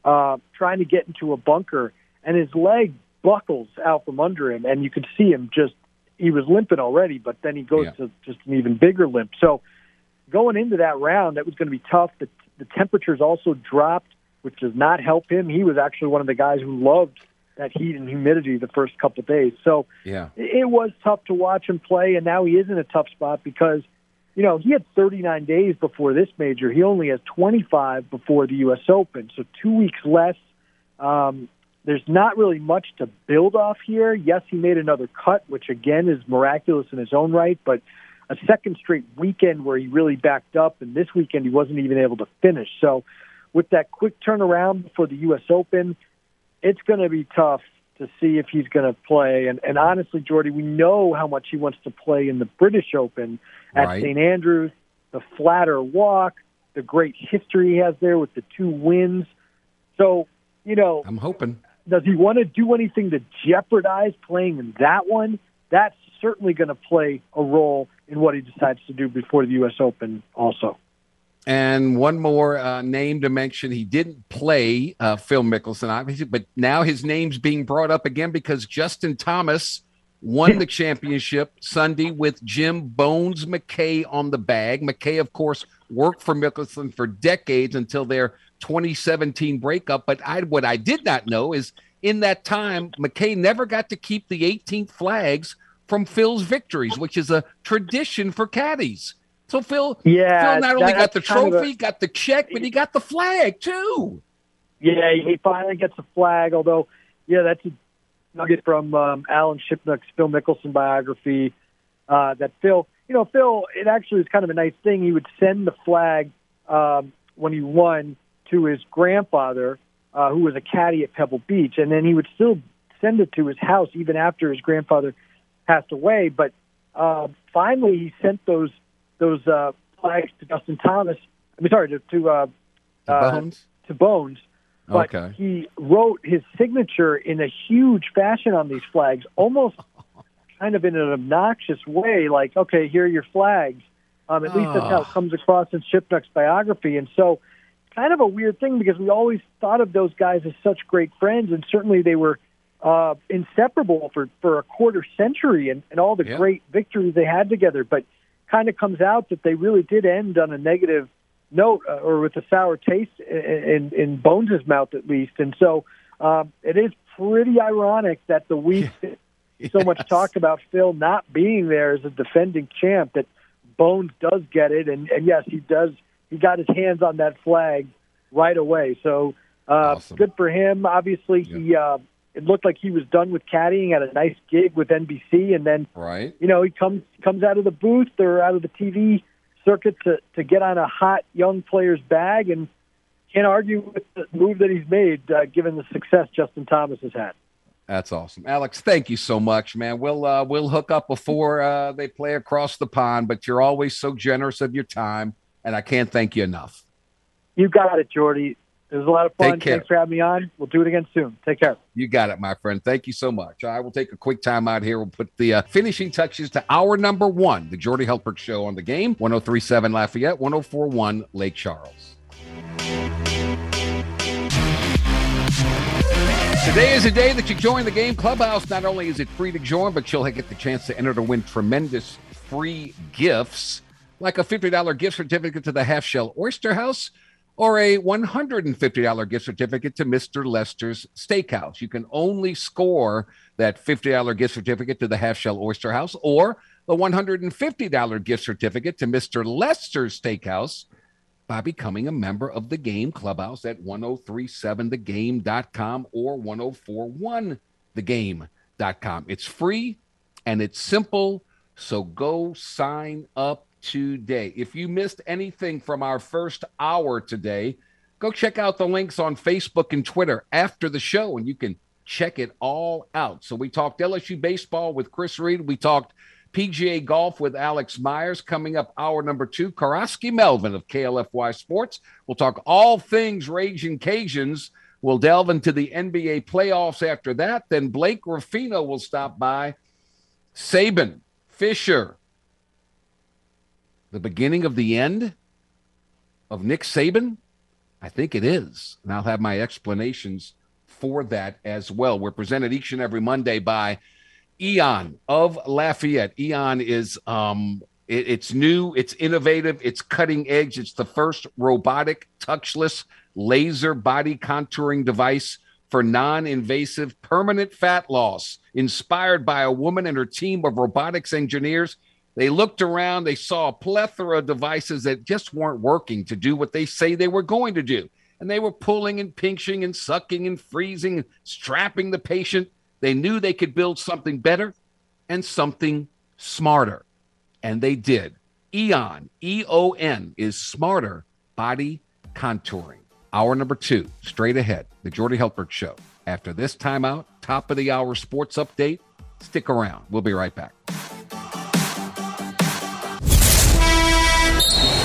uh, trying to get into a bunker, and his leg buckles out from under him, and you could see him just, he was limping already, but then he goes Yeah. to just an even bigger limp. So going into that round, that was going to be tough. The, the temperatures also dropped, which does not help him. He was actually one of the guys who loved that heat and humidity the first couple of days. So Yeah. it was tough to watch him play, and now he is in a tough spot because, you know, he had 39 days before this major. He only has 25 before the U.S. Open, so two weeks less. Um, there's not really much to build off here. Yes, he made another cut, which again is miraculous in his own right, but a second straight weekend where he really backed up, and this weekend he wasn't even able to finish. So, with that quick turnaround for the U.S. Open, it's going to be tough to see if he's going to play. And, and honestly, Jordy, we know how much he wants to play in the British Open at Right. St. Andrews, the flatter walk, the great history he has there with the two wins. So, you know, I'm hoping. does he want to do anything to jeopardize playing in that one? That's certainly going to play a role in what he decides to do before the U.S. Open, also. And one more uh, name to mention. He didn't play uh, Phil Mickelson, obviously, but now his name's being brought up again because Justin Thomas won the championship Sunday with Jim Bones Mackay on the bag. Mackay, of course, worked for Mickelson for decades until their 2017 breakup. But I, what I did not know is in that time, Mackay never got to keep the 18th flags from Phil's victories, which is a tradition for caddies. So Phil, Yeah, Phil not only got the of a- trophy, got the check, but he got the flag too. Yeah, he finally gets a flag. Although, yeah, that's a nugget from um, Alan Shipnuck's Phil Mickelson biography. Uh, that Phil, you know, Phil, it actually was kind of a nice thing. He would send the flag um, when he won to his grandfather, uh, who was a caddy at Pebble Beach, and then he would still send it to his house even after his grandfather passed away. But uh, finally, he sent those those uh, flags to Justin Thomas. I mean, sorry, to to, uh, The uh, Bones. to Bones but Okay. he wrote his signature in a huge fashion on these flags, almost kind of in an obnoxious way, like, okay, here are your flags. Um, at least that's how it Oh. comes across in Shipnuck's biography. And so, kind of a weird thing because we always thought of those guys as such great friends, and certainly they were uh, inseparable for, for a quarter century and, and all the Yeah. great victories they had together. But kind of comes out that they really did end on a negative note uh, or with a sour taste in, in, in Bones' mouth, at least. And so um, it is pretty ironic that the week so much Yes. talk about Phil not being there as a defending champ, that Bones does get it. And, and yes, he does. He got his hands on that flag right away. So uh, Awesome. good for him. Obviously, he uh, it looked like he was done with caddying at a nice gig with NBC, and then Right. you know, he comes comes out of the booth or out of the TV circuit to to get on a hot young player's bag, and can't argue with the move that he's made, uh, given the success Justin Thomas has had. That's awesome, Alex. Thank you so much, man. We'll uh, we'll hook up before uh, they play across the pond. But you're always so generous of your time, and I can't thank you enough. You got it, Jordy. It was a lot of fun. Thanks for having me on. We'll do it again soon. Take care. You got it, my friend. Thank you so much. I will take a quick time out here. We'll put the uh, finishing touches to our number one, the Jordy Hultberg Show on the game, 1037 Lafayette, 1041 Lake Charles. Today is a day that you join the game clubhouse. Not only is it free to join, but you'll get the chance to enter to win tremendous free gifts, like a $50 gift certificate to the Half Shell Oyster House, or a $150 gift certificate to Mr. Lester's Steakhouse. You can only score that $50 gift certificate to the Half Shell Oyster House or the $150 gift certificate to Mr. Lester's Steakhouse by becoming a member of the Game Clubhouse at 1037thegame.com or 1041thegame.com. It's free and it's simple, so go sign up today. If you missed anything from our first hour today, go check out the links on Facebook and Twitter after the show and you can check it all out. So we talked LSU baseball with Chris Reed, we talked PGA Golf with Alex Myers coming up hour number two. Karaski Melvin of KLFY Sports. We'll talk all things Raging Cajuns. We'll delve into the NBA playoffs after that. Then Blake Ruffino will stop by. Saban, Fisher. The beginning of the end of Nick Saban? I think it is. And I'll have my explanations for that as well. We're presented each and every Monday by Eon of Lafayette. Eon is um, it, it's new, it's innovative, it's cutting edge. It's the first robotic, touchless laser body contouring device for non-invasive permanent fat loss. Inspired by a woman and her team of robotics engineers, they looked around, they saw a plethora of devices that just weren't working to do what they say they were going to do. And they were pulling and pinching and sucking and freezing and strapping the patient they knew they could build something better and something smarter. And they did. Eon, E O N, is smarter body contouring. Hour number two, straight ahead, the Jordy Hultberg Show. After this timeout, top of the hour sports update. Stick around. We'll be right back.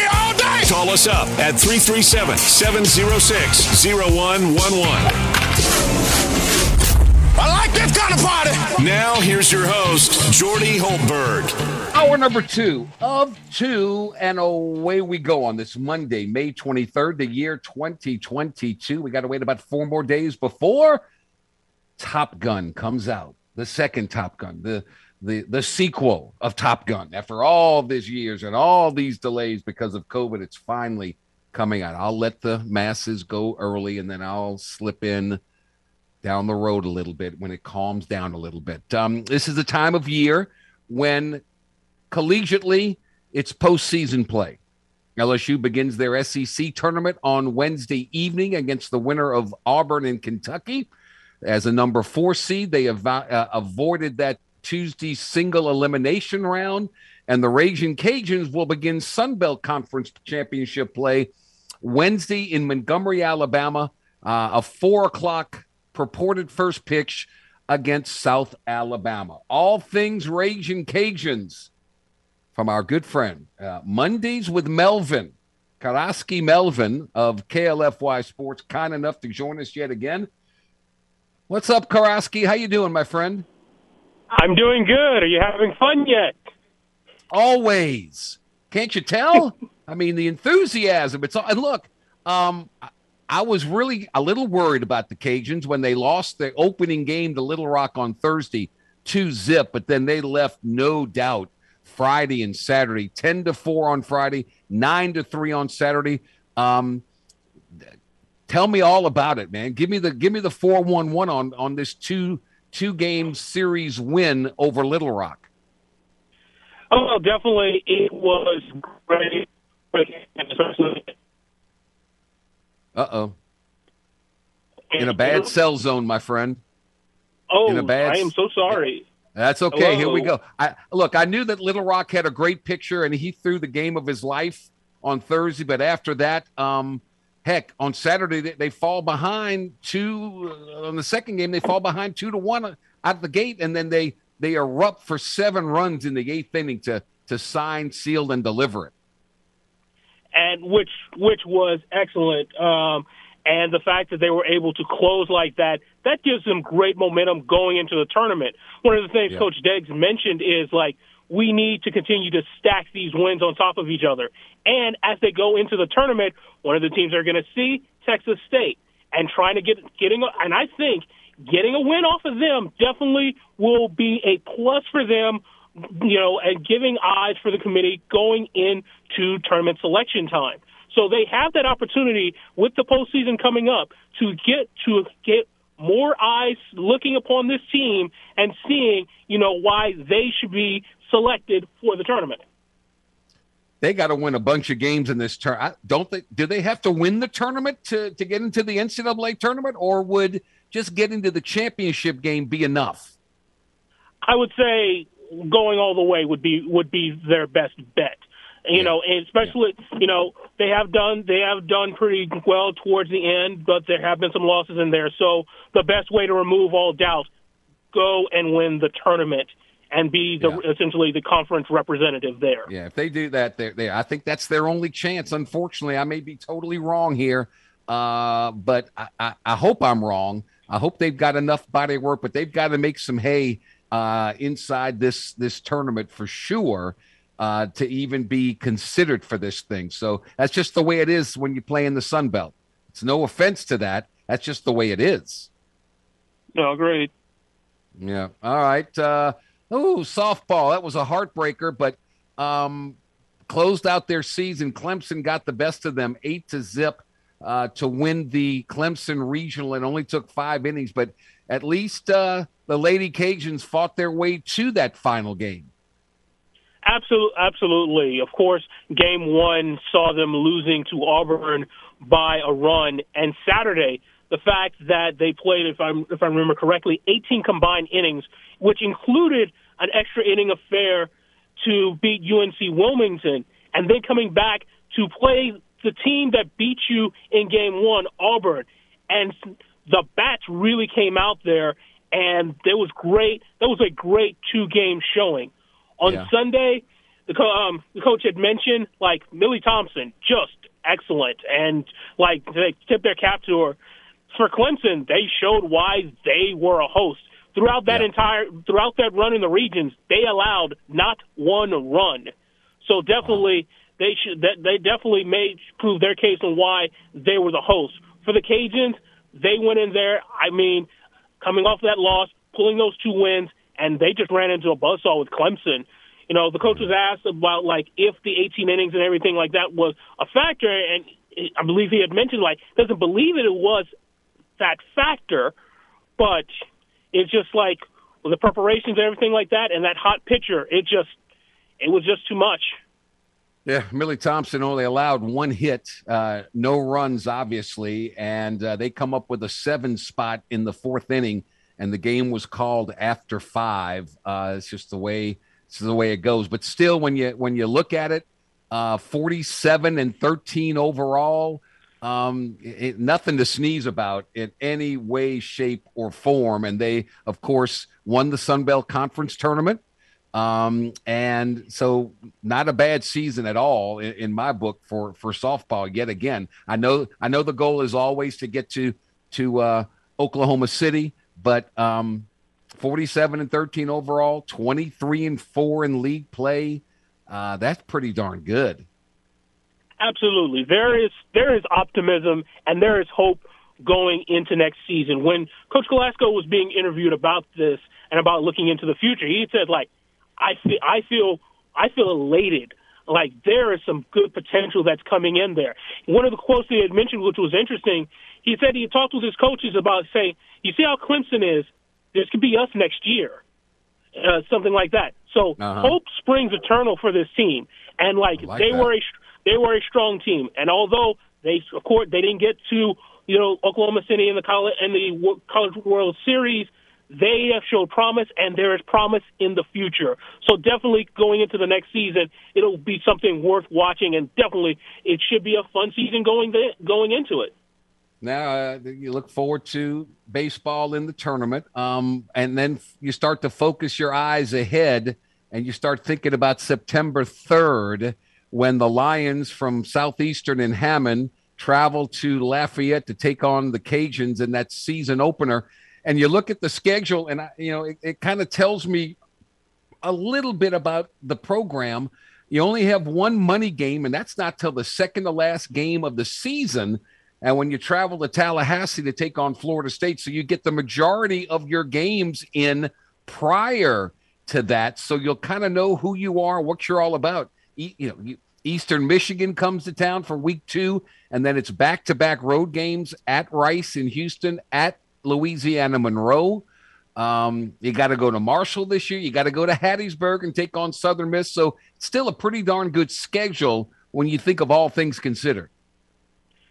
all day. Call us up at 337 706 0111. I like this kind of party. Now, here's your host, Jordy Hultberg. Hour number two of two, and away we go on this Monday, May 23rd, the year 2022. We got to wait about four more days before Top Gun comes out. The second Top Gun, the the the sequel of Top Gun. After all these years and all these delays because of COVID, it's finally coming out. I'll let the masses go early, and then I'll slip in down the road a little bit when it calms down a little bit. Um, this is the time of year when collegiately it's postseason play. LSU begins their SEC tournament on Wednesday evening against the winner of Auburn and Kentucky. As a number four seed, they av- uh, avoided that Tuesday single elimination round, and the Raging Cajuns will begin Sun Belt Conference Championship play Wednesday in Montgomery, Alabama, uh, a four o'clock purported first pitch against South Alabama. All things Raging Cajuns from our good friend uh, Mondays with Melvin. Karaski Melvin of KLFY Sports, kind enough to join us yet again. What's up, Karaski? How you doing, my friend? I'm doing good. Are you having fun yet? Always. Can't you tell? I mean, the enthusiasm. It's all, and look, um, I- was really a little worried about the Cajuns when they lost the opening game to Little Rock on Thursday, two zip, but then they left no doubt Friday and Saturday, ten to four on Friday, nine to three on Saturday. Um, tell me all about it, man. Give me the give me the four one one on on this two two game series win over Little Rock. Oh, well, definitely. It was great, Uh oh. In a bad cell zone, my friend. Oh, in a bad- I am so sorry. That's okay. Here we go. I look, I knew that Little Rock had a great picture and he threw the game of his life on Thursday, but after that, um, heck, on Saturday they, they fall behind two uh, on the second game, they fall behind two to one out of the gate, and then they they erupt for seven runs in the eighth inning to to sign, seal, and deliver it. and which which was excellent. Um, and the fact that they were able to close like that, that gives them great momentum going into the tournament. One of the things Yeah. Coach Deggs mentioned is like we need to continue to stack these wins on top of each other. And as they go into the tournament, one of the teams they're going to see Texas State and trying to get getting a- and I think getting a win off of them definitely will be a plus for them, you know, and giving eyes for the committee going into tournament selection time. So they have that opportunity with the postseason coming up to get to get more eyes looking upon this team and seeing, you know, why they should be selected for the tournament. They got to win a bunch of games in this turn. Don't they? Do they have to win the tournament to to get into the NCAA tournament, or would just getting to the championship game be enough? I would say going all the way would be would be their best bet. You Yeah. know, and especially you know they have done they have done pretty well towards the end, but there have been some losses in there. So the best way to remove all doubt, go and win the tournament and be the Yeah. essentially the conference representative there. Yeah, if they do that, they they I think that's their only chance. Unfortunately, I may be totally wrong here, uh, but I, I, I hope I'm wrong. I hope they've got enough body work, but they've got to make some hay uh, inside this this tournament for sure uh, to even be considered for this thing. So that's just the way it is when you play in the Sun Belt. It's no offense to that. That's just the way it is. No, great. Yeah. All right. Uh, oh, softball. That was a heartbreaker, but um, closed out their season. Clemson got the best of them, eight to zip, uh, to win the Clemson regional. It only took five innings, but at least uh, the Lady Cajuns fought their way to that final game. Absolutely, absolutely. Of course, game one saw them losing to Auburn by a run, and Saturday, the fact that they played, if I'm if I remember correctly, 18 combined innings, which included an extra inning affair to beat UNC Wilmington, and then coming back to play the team that beat you in game one, Auburn, and the bats really came out there, and there was great. That was a great two game showing. On Yeah. Sunday, the, co- um, the coach had mentioned like Millie Thompson, just excellent, and like they tipped their cap to her. For Clemson, they showed why they were a host throughout that Yeah. entire throughout that run in the regions. They allowed not one run, so definitely they should that they definitely made prove their case on why they were the host. For the Cajuns, they went in there. I mean, coming off that loss, pulling those two wins, and they just ran into a buzzsaw with Clemson. You know, the coach was asked about like if the 18 innings and everything like that was a factor, and I believe he had mentioned like doesn't believe it was that factor, but it's just like with the preparations and everything like that, and that hot pitcher, it just it was just too much. Yeah, Millie Thompson only allowed one hit, uh, no runs, obviously, and uh, they come up with a seven spot in the fourth inning, and the game was called after five. Uh, it's just the way it's the way it goes. But still, when you when you look at it, uh, forty-seven and thirteen overall, um, it, nothing to sneeze about in any way, shape, or form. And they, of course, won the Sun Belt Conference tournament. Um, and so not a bad season at all in, in my book for, for softball yet again. I know, I know the goal is always to get to, to, uh, Oklahoma City, but, um, 47 and 13 overall, 23 and four in league play. Uh, that's pretty darn good. Absolutely. There is there is optimism and there is hope going into next season. When Coach Glasgow was being interviewed about this and about looking into the future, he said like I feel I feel I feel elated. Like there is some good potential that's coming in there. One of the quotes he had mentioned, which was interesting, he said he had talked with his coaches about saying, "You see how Clemson is? This could be us next year." uh, something like that. So Uh-huh. hope springs eternal for this team, and like, like they that. were a they were a strong team, and although they of course they didn't get to you know Oklahoma City in the college in the College World Series. They have showed promise, and there is promise in the future. So definitely going into the next season, it'll be something worth watching, and definitely it should be a fun season going the, going into it. Now uh, you look forward to baseball in the tournament, um, and then you start to focus your eyes ahead, and you start thinking about September third when the Lions from Southeastern and Hammond travel to Lafayette to take on the Cajuns in that season opener. and you look at the schedule, and I, you know, it, it kind of tells me a little bit about the program. You only have one money game, and that's not till the second to last game of the season. And when you travel to Tallahassee to take on Florida State, so you get the majority of your games in prior to that, so you'll kind of know who you are, what you're all about. You know, Eastern Michigan comes to town for week two, and then it's back to back road games at Rice in Houston, at Louisiana Monroe. Um, you got to go to Marshall this year. You got to go to Hattiesburg and take on Southern Miss. So still a pretty darn good schedule when you think of all things considered.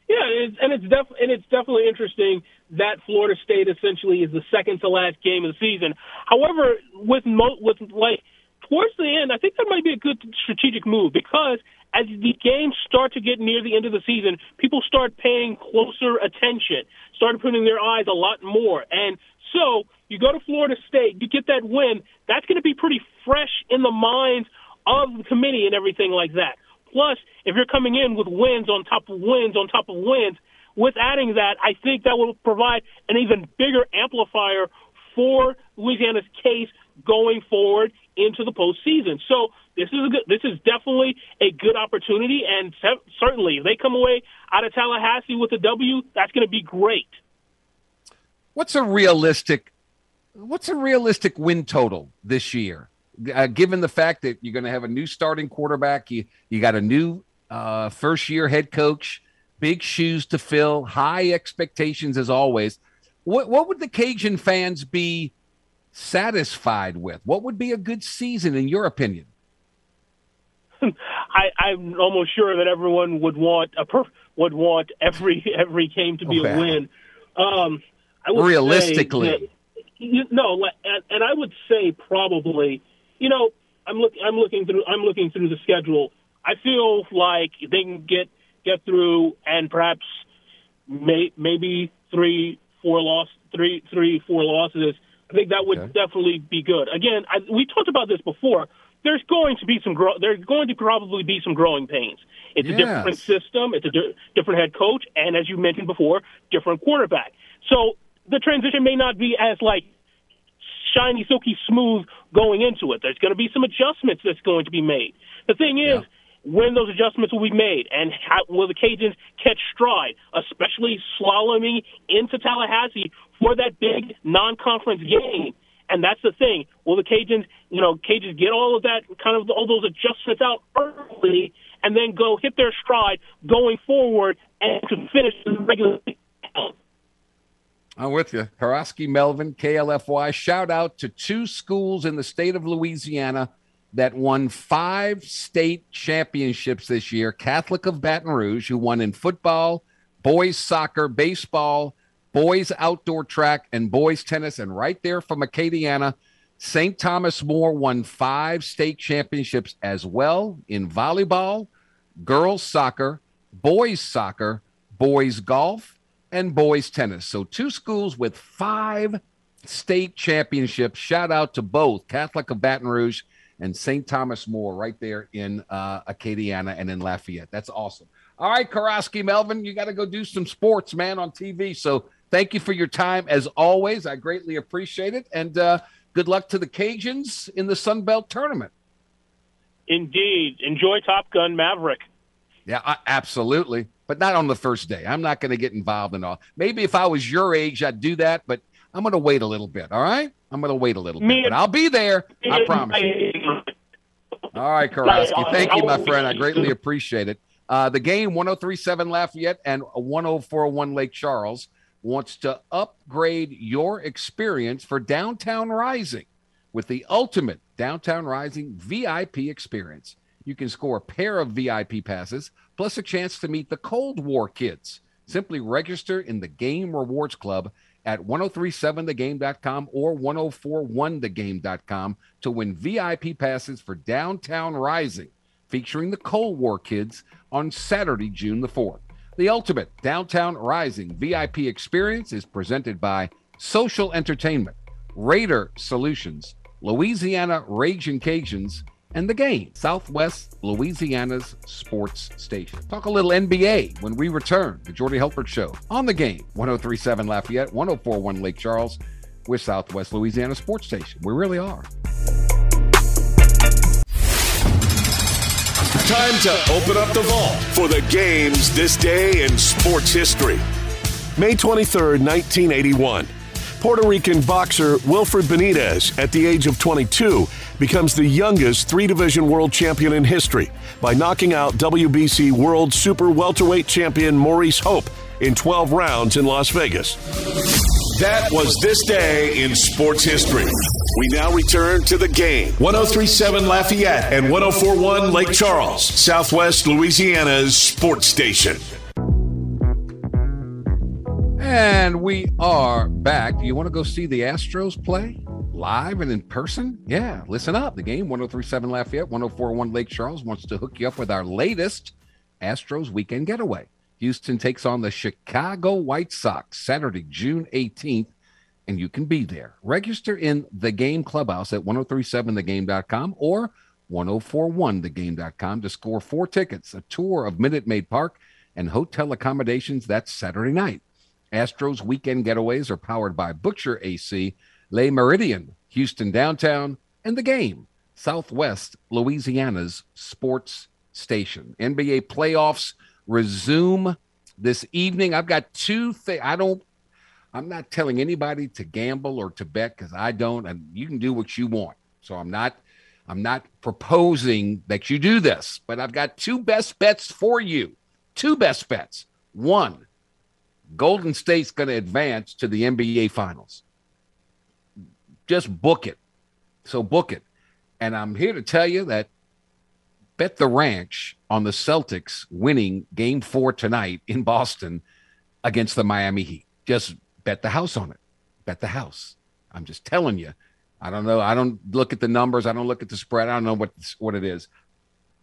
Yeah, and it's, and it's def- and it's definitely interesting that Florida State essentially is the second to last game of the season. However, with mo- with like towards the end, I think that might be a good strategic move because as the games start to get near the end of the season, people start paying closer attention, started putting their eyes a lot more, and so you go to Florida State, you get that win. That's going to be pretty fresh in the minds of the committee and everything like that. Plus, if you're coming in with wins on top of wins on top of wins, with adding that, I think that will provide an even bigger amplifier for Louisiana's case going forward into the postseason. So this is a good, this is definitely a good opportunity, and certainly if they come away out of Tallahassee with a W, that's going to be great. What's a realistic what's a realistic win total this year? Uh, given the fact that you're going to have a new starting quarterback, you you got a new uh, first year head coach, big shoes to fill, high expectations as always. What what would the Cajun fans be satisfied with? What would be a good season in your opinion? I, I'm almost sure that everyone would want a per, would want every every game to be okay. a win. Um, I would realistically, say, you, no, and, and I would say probably, you know, I'm looking, I'm looking through, I'm looking through the schedule. I feel like they can get get through and perhaps may, maybe three, four loss, three, three, four losses. I think that would okay. definitely be good. Again, I, we talked about this before. There's going to be some grow. There's going to probably be some growing pains. It's yes. a different system. It's a di- different head coach, and as you mentioned before, different quarterback. So the transition may not be as like shiny, silky smooth going into it. There's going to be some adjustments that's going to be made. The thing is, yeah. When those adjustments will be made, and how will the Cajuns catch stride, especially slaloming into Tallahassee for that big non-conference game? And that's the thing. Will the Cajuns, you know, Cajuns get all of that kind of all those adjustments out early, and then go hit their stride going forward and to finish the regular? I'm with you. Karaski Melvin, KLFY. Shout out to two schools in the state of Louisiana that won five state championships this year Catholic of Baton Rouge, who won in football, boys soccer, baseball, boys outdoor track, and boys tennis. And right there from Acadiana, St. Thomas More won five state championships as well in volleyball, girls soccer, boys soccer, boys golf, and boys tennis. So, two schools with five state championships. Shout out to both Catholic of Baton Rouge and St. Thomas More right there in uh, Acadiana and in Lafayette. That's awesome. All right, Karaski Melvin, you got to go do some sports, man, on TV. So, thank you for your time as always. I greatly appreciate it. And uh, good luck to the Cajuns in the Sun Belt tournament. Indeed. Enjoy Top Gun Maverick. Yeah, absolutely but not on the first day. I'm not going to get involved in all. Maybe if I was your age, I'd do that, but I'm going to wait a little bit. All right, I'm going to wait a little bit, but I'll be there. I promise. You. All right, Karaski. Thank you, my friend. I greatly appreciate it. Uh, the game 1037 Lafayette and 1041 Lake Charles wants to upgrade your experience for Downtown Rising with the ultimate Downtown Rising VIP experience. You can score a pair of VIP passes plus a chance to meet the Cold War kids. Simply register in the Game Rewards Club at 1037thegame.com or 1041thegame.com to win VIP passes for Downtown Rising, featuring the Cold War kids on Saturday, June the 4th. The ultimate Downtown Rising VIP experience is presented by Social Entertainment, Raider Solutions, Louisiana Raging Cajuns, and the game, Southwest Louisiana's sports station. Talk a little NBA when we return. The Jordy Hultberg Show on the game, 1037 Lafayette, 1041 Lake Charles, We're Southwest Louisiana Sports Station. We really are. Time to open up the vault for the games this day in sports history. May 23rd, 1981. Puerto Rican boxer Wilfred Benitez, at the age of 22, becomes the youngest three division world champion in history by knocking out WBC World Super Welterweight Champion Maurice Hope in 12 rounds in Las Vegas. That was this day in sports history. We now return to the game. 1037 Lafayette and 1041 Lake Charles, Southwest Louisiana's sports station. And we are back. Do you want to go see the Astros play live and in person? Yeah, listen up. The game 1037 Lafayette, 1041 Lake Charles wants to hook you up with our latest Astros weekend getaway. Houston takes on the Chicago White Sox Saturday, June 18th, and you can be there. Register in the game clubhouse at 1037thegame.com or 1041thegame.com to score four tickets, a tour of Minute Maid Park, and hotel accommodations. that Saturday night. Astros weekend getaways are powered by Butcher AC, Le Méridien, Houston Downtown, and the game, Southwest Louisiana's sports station. NBA playoffs resume this evening. I've got two things. I don't, I'm not telling anybody to gamble or to bet because I don't, and you can do what you want. So I'm not, I'm not proposing that you do this, but I've got two best bets for you. Two best bets. One, Golden State's going to advance to the NBA Finals. Just book it. So book it. And I'm here to tell you that bet the ranch on the Celtics winning game four tonight in Boston against the Miami Heat. Just bet the house on it. Bet the house. I'm just telling you. I don't know. I don't look at the numbers. I don't look at the spread. I don't know what what it is.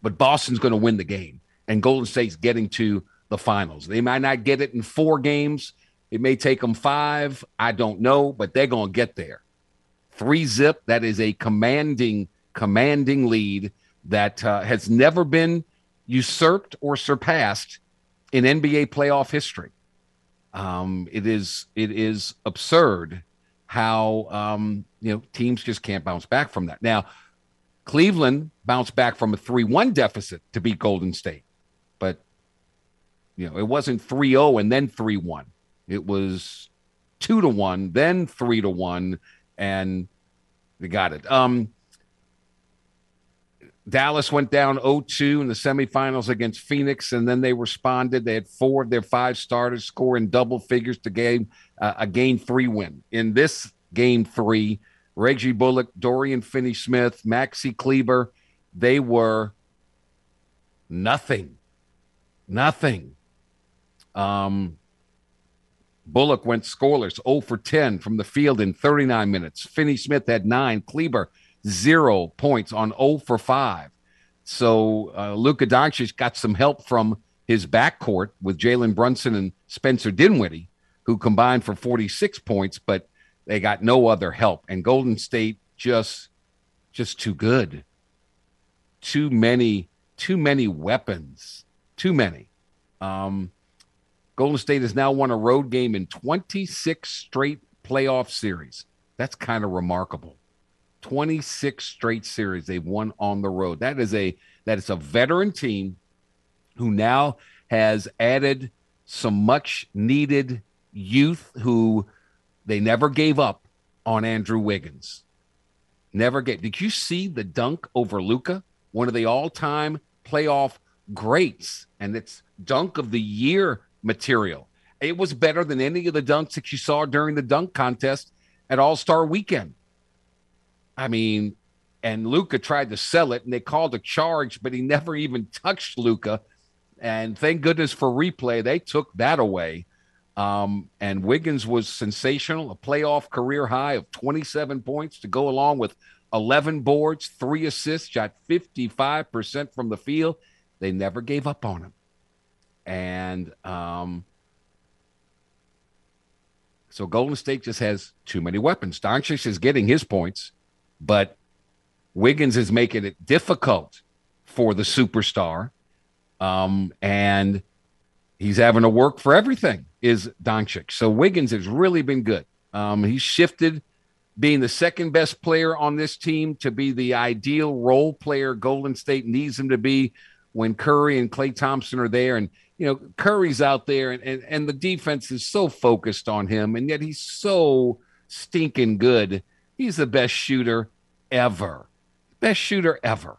But Boston's going to win the game, and Golden State's getting to the finals. They might not get it in four games. It may take them five. I don't know, but they're going to get there. Three zip. That is a commanding, commanding lead that uh, has never been usurped or surpassed in NBA playoff history. Um, it is it is absurd how um, you know teams just can't bounce back from that. Now, Cleveland bounced back from a three-one deficit to beat Golden State, but you know it wasn't 3-0 and then 3-1. It was two to one, then three to one, and they got it. Um, Dallas went down 0-2 in the semifinals against Phoenix, and then they responded. They had four of their five starters score in double figures to game uh, a game three win. In this game three, Reggie Bullock, Dorian Finney-Smith, Maxi Kleber, they were nothing, nothing. Um, Bullock went scoreless, 0 for 10 from the field in 39 minutes. Finney-Smith had nine. Kleber zero points on 0 for 5. So uh, Luka Doncic got some help from his backcourt with Jalen Brunson and Spencer Dinwiddie, who combined for 46 points, but they got no other help. And Golden State just just too good. Too many, too many weapons. Too many. Um, Golden State has now won a road game in 26 straight playoff series. That's kind of remarkable. 26 straight series they've won on the road. That is a that is a veteran team who now has added some much needed youth who they never gave up on Andrew Wiggins. Never gave. Did you see the dunk over Luka? One of the all-time playoff greats, and it's dunk of the year material. It was better than any of the dunks that you saw during the dunk contest at All Star Weekend. I mean, and Luka tried to sell it and they called a charge, but he never even touched Luka. And thank goodness for replay, they took that away. Um, and Wiggins was sensational, a playoff career high of 27 points to go along with 11 boards, three assists, shot 55% from the field. They never gave up on him. And um, so Golden State just has too many weapons. Doncic is getting his points but Wiggins is making it difficult for the superstar. Um, and he's having to work for everything, is Doncic. So Wiggins has really been good. Um, he's shifted being the second best player on this team to be the ideal role player Golden State needs him to be when Curry and Klay Thompson are there. And, you know, Curry's out there and, and, and the defense is so focused on him, and yet he's so stinking good. He's the best shooter ever. Best shooter ever.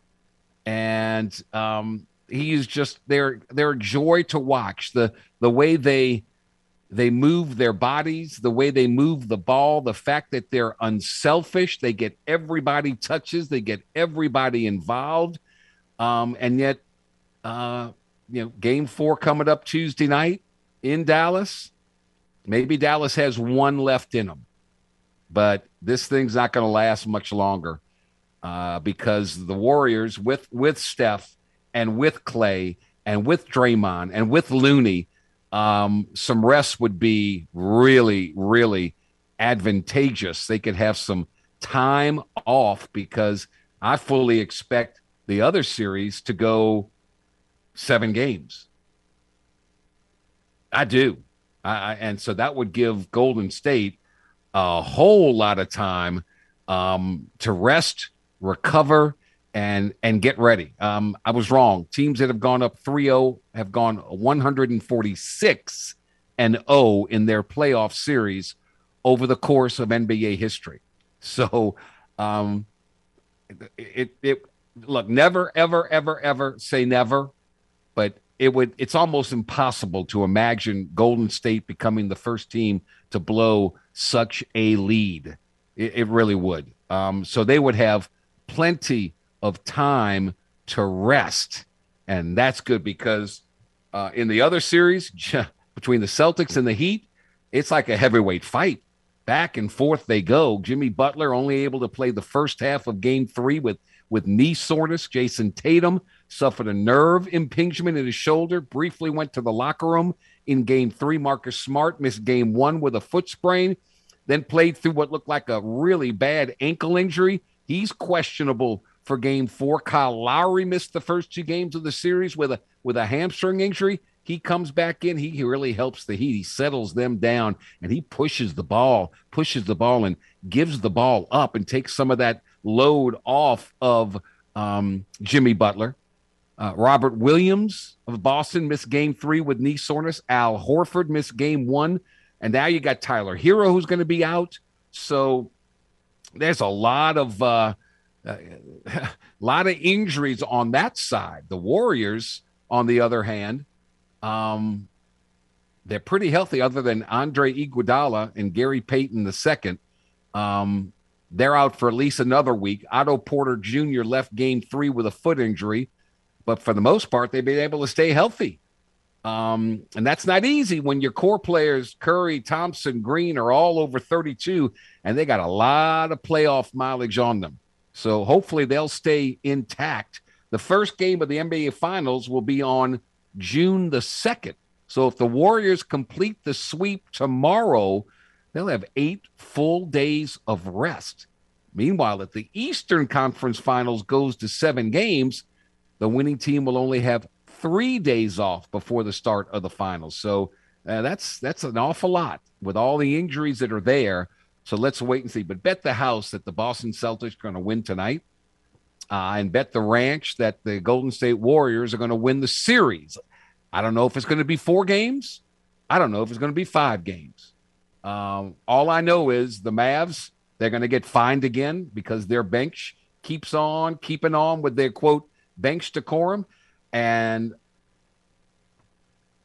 And um, he's just they're they're a joy to watch. The the way they they move their bodies, the way they move the ball, the fact that they're unselfish, they get everybody touches, they get everybody involved. Um, and yet, uh, you know, game four coming up Tuesday night in Dallas. Maybe Dallas has one left in them, but this thing's not going to last much longer uh, because the Warriors, with with Steph and with Klay and with Draymond and with Looney, um, some rest would be really, really advantageous. They could have some time off because I fully expect the other series to go seven games. I do. I, and so that would give Golden State a whole lot of time um, to rest, recover, and and get ready. Um, I was wrong. Teams that have gone up 3-0 have gone 146 and 0 in their playoff series over the course of NBA history. So um, it it look never ever ever ever say never, but it would it's almost impossible to imagine Golden State becoming the first team to blow such a lead. It, it really would. Um, so they would have plenty of time to rest. And that's good because uh, in the other series between the Celtics and the Heat, it's like a heavyweight fight. Back and forth they go. Jimmy Butler only able to play the first half of game three with, with knee soreness. Jayson Tatum suffered a nerve impingement in his shoulder, briefly went to the locker room in game three. Marcus Smart missed game one with a foot sprain, then played through what looked like a really bad ankle injury. He's questionable for game four. Kyle Lowry missed the first two games of the series with a with a hamstring injury. He comes back in. He, he really helps the Heat. He settles them down and he pushes the ball, pushes the ball, and gives the ball up and takes some of that load off of um, Jimmy Butler. Uh, Robert Williams of Boston missed game three with knee soreness. Al Horford missed game one. And now you got Tyler Herro who's going to be out. So there's a lot of uh, a lot of injuries on that side. The Warriors, on the other hand, um, they're pretty healthy, other than Andre Iguodala and Gary Payton II. Um, they're out for at least another week. Otto Porter Jr. left game three with a foot injury, but for the most part, they've been able to stay healthy. Um, and that's not easy when your core players, Curry, Thompson, Green, are all over 32, and they got a lot of playoff mileage on them. So hopefully they'll stay intact. The first game of the NBA Finals will be on June the 2nd. So if the Warriors complete the sweep tomorrow, they'll have eight full days of rest. Meanwhile, if the Eastern Conference Finals goes to seven games, the winning team will only have three days off before the start of the finals. So uh, that's that's an awful lot with all the injuries that are there. So let's wait and see. But bet the house that the Boston Celtics are going to win tonight. Uh, and bet the ranch that the Golden State Warriors are going to win the series. I don't know if it's going to be four games. I don't know if it's going to be five games. Um, all I know is the Mavs, they're going to get fined again because their bench keeps on keeping on with their quote bench decorum. And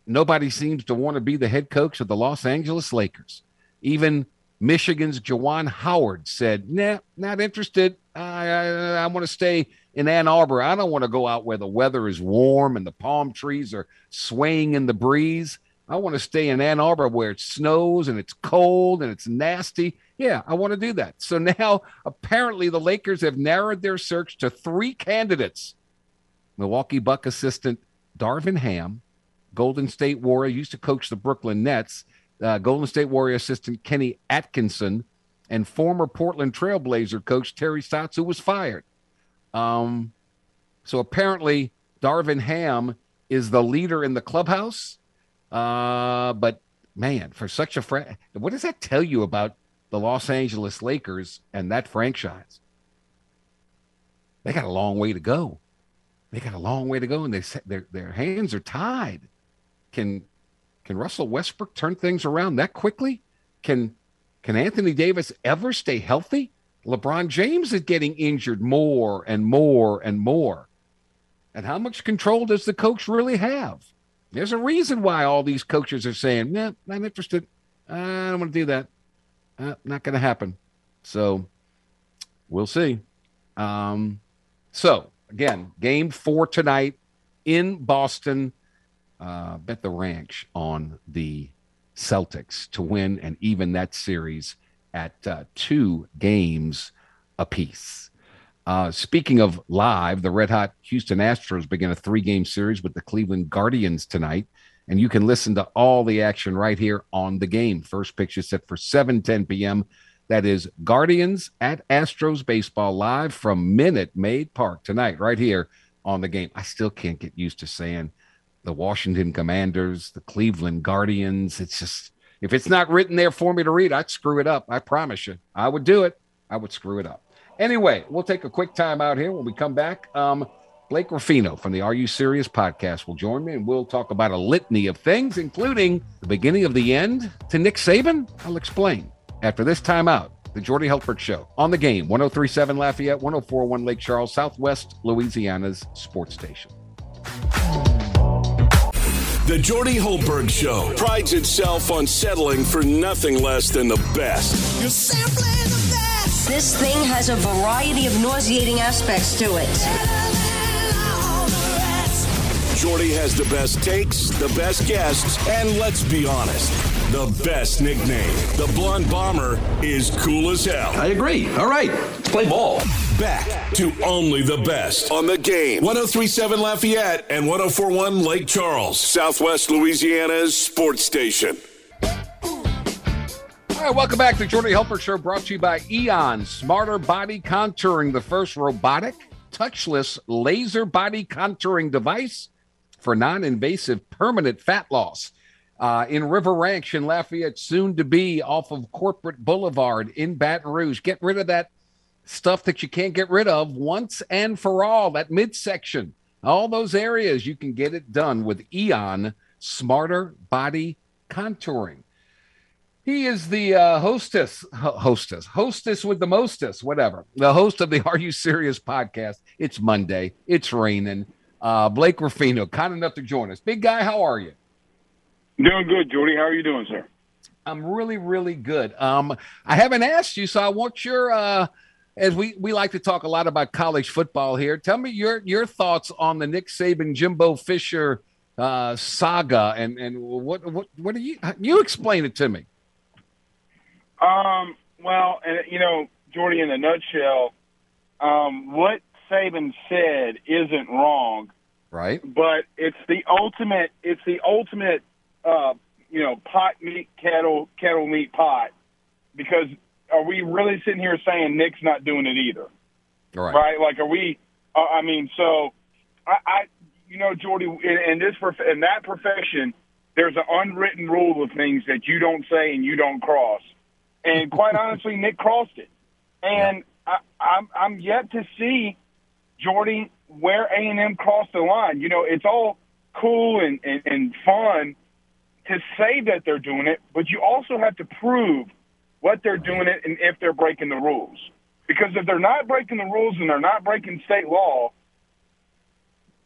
nobody seems to want to be the head coach of the Los Angeles Lakers. Even Michigan's Juwan Howard said, "Nah, not interested. I I, I want to stay in Ann Arbor. I don't want to go out where the weather is warm and the palm trees are swaying in the breeze. I want to stay in Ann Arbor where it snows and it's cold and it's nasty. Yeah, I want to do that. So now apparently the Lakers have narrowed their search to three candidates. Milwaukee Buck assistant Darvin Ham, Golden State Warrior, used to coach the Brooklyn Nets, uh, Golden State Warrior assistant Kenny Atkinson, and former Portland Trailblazer coach Terry Stotts, who was fired. Um, so apparently, Darvin Ham is the leader in the clubhouse. Uh, but man, for such a friend, what does that tell you about the Los Angeles Lakers and that franchise, they got a long way to go. They got a long way to go, and they their their hands are tied. Can can Russell Westbrook turn things around that quickly? Can can Anthony Davis ever stay healthy? LeBron James is getting injured more and more and more. And how much control does the coach really have? There's a reason why all these coaches are saying, "Yeah, I'm interested. I don't want to do that. Uh, not going to happen." So we'll see. Um, so again, game four tonight in Boston. Uh, bet the ranch on the Celtics to win and even that series at uh, two games apiece. Uh, speaking of live, the red hot Houston Astros begin a three game series with the Cleveland Guardians tonight. And you can listen to all the action right here on the game. First pitch is set for 7 10 p.m. That is Guardians at Astros Baseball live from Minute Maid Park tonight, right here on the game. I still can't get used to saying the Washington Commanders, the Cleveland Guardians. It's just, if it's not written there for me to read, I'd screw it up. I promise you. I would do it. I would screw it up. Anyway, we'll take a quick time out here. When we come back, um, Blake Ruffino from the Are You Serious podcast will join me, and we'll talk about a litany of things, including the beginning of the end to Nick Saban. I'll explain after this timeout. The Jordy Hultberg Show on the game, 1037 Lafayette, 1041 Lake Charles, Southwest Louisiana's sports station. The Jordy Hultberg Show prides itself on settling for nothing less than the best. You're simply the best. This thing has a variety of nauseating aspects to it. Jordy has the best takes, the best guests, and let's be honest, the best nickname. The Blonde Bomber is cool as hell. I agree. All right, let's play ball. Back to only the best on the game. 1037 Lafayette and 1041 Lake Charles, Southwest Louisiana's sports station. All right, welcome back to Jordy Hultberg Show, brought to you by Eon Smarter Body Contouring, the first robotic, touchless laser body contouring device for non invasive permanent fat loss. Uh, in River Ranch in Lafayette, soon to be off of Corporate Boulevard in Baton Rouge. Get rid of that stuff that you can't get rid of once and for all, that midsection, all those areas. You can get it done with Eon Smarter Body Contouring. He is the uh, hostess, hostess, hostess with the mostess, whatever. The host of the Are You Serious podcast. It's Monday. It's raining. Uh, Blake Ruffino, kind enough to join us. Big guy, how are you? Doing good, Jordy. How are you doing, sir? I'm really, really good. Um, I haven't asked you, so I want your uh, as we we like to talk a lot about college football here. Tell me your your thoughts on the Nick Saban, Jimbo Fisher uh, saga, and and what what what do you you explain it to me? Um. Well, and you know, Jordy, in a nutshell, um, what Saban said isn't wrong, right? But it's the ultimate. It's the ultimate. Uh, you know, pot meet, kettle, kettle meet pot. Because are we really sitting here saying Nick's not doing it either? Right. Right. Like, are we? Uh, I mean, so I, I you know, Jordy, in, in this prof- in that profession, there's an unwritten rule of things that you don't say and you don't cross. And quite honestly, Nick crossed it. And yeah. I, I'm I'm yet to see Jordy, where A and M crossed the line. You know, it's all cool and, and, and fun to say that they're doing it, but you also have to prove what they're doing it and if they're breaking the rules. Because if they're not breaking the rules and they're not breaking state law,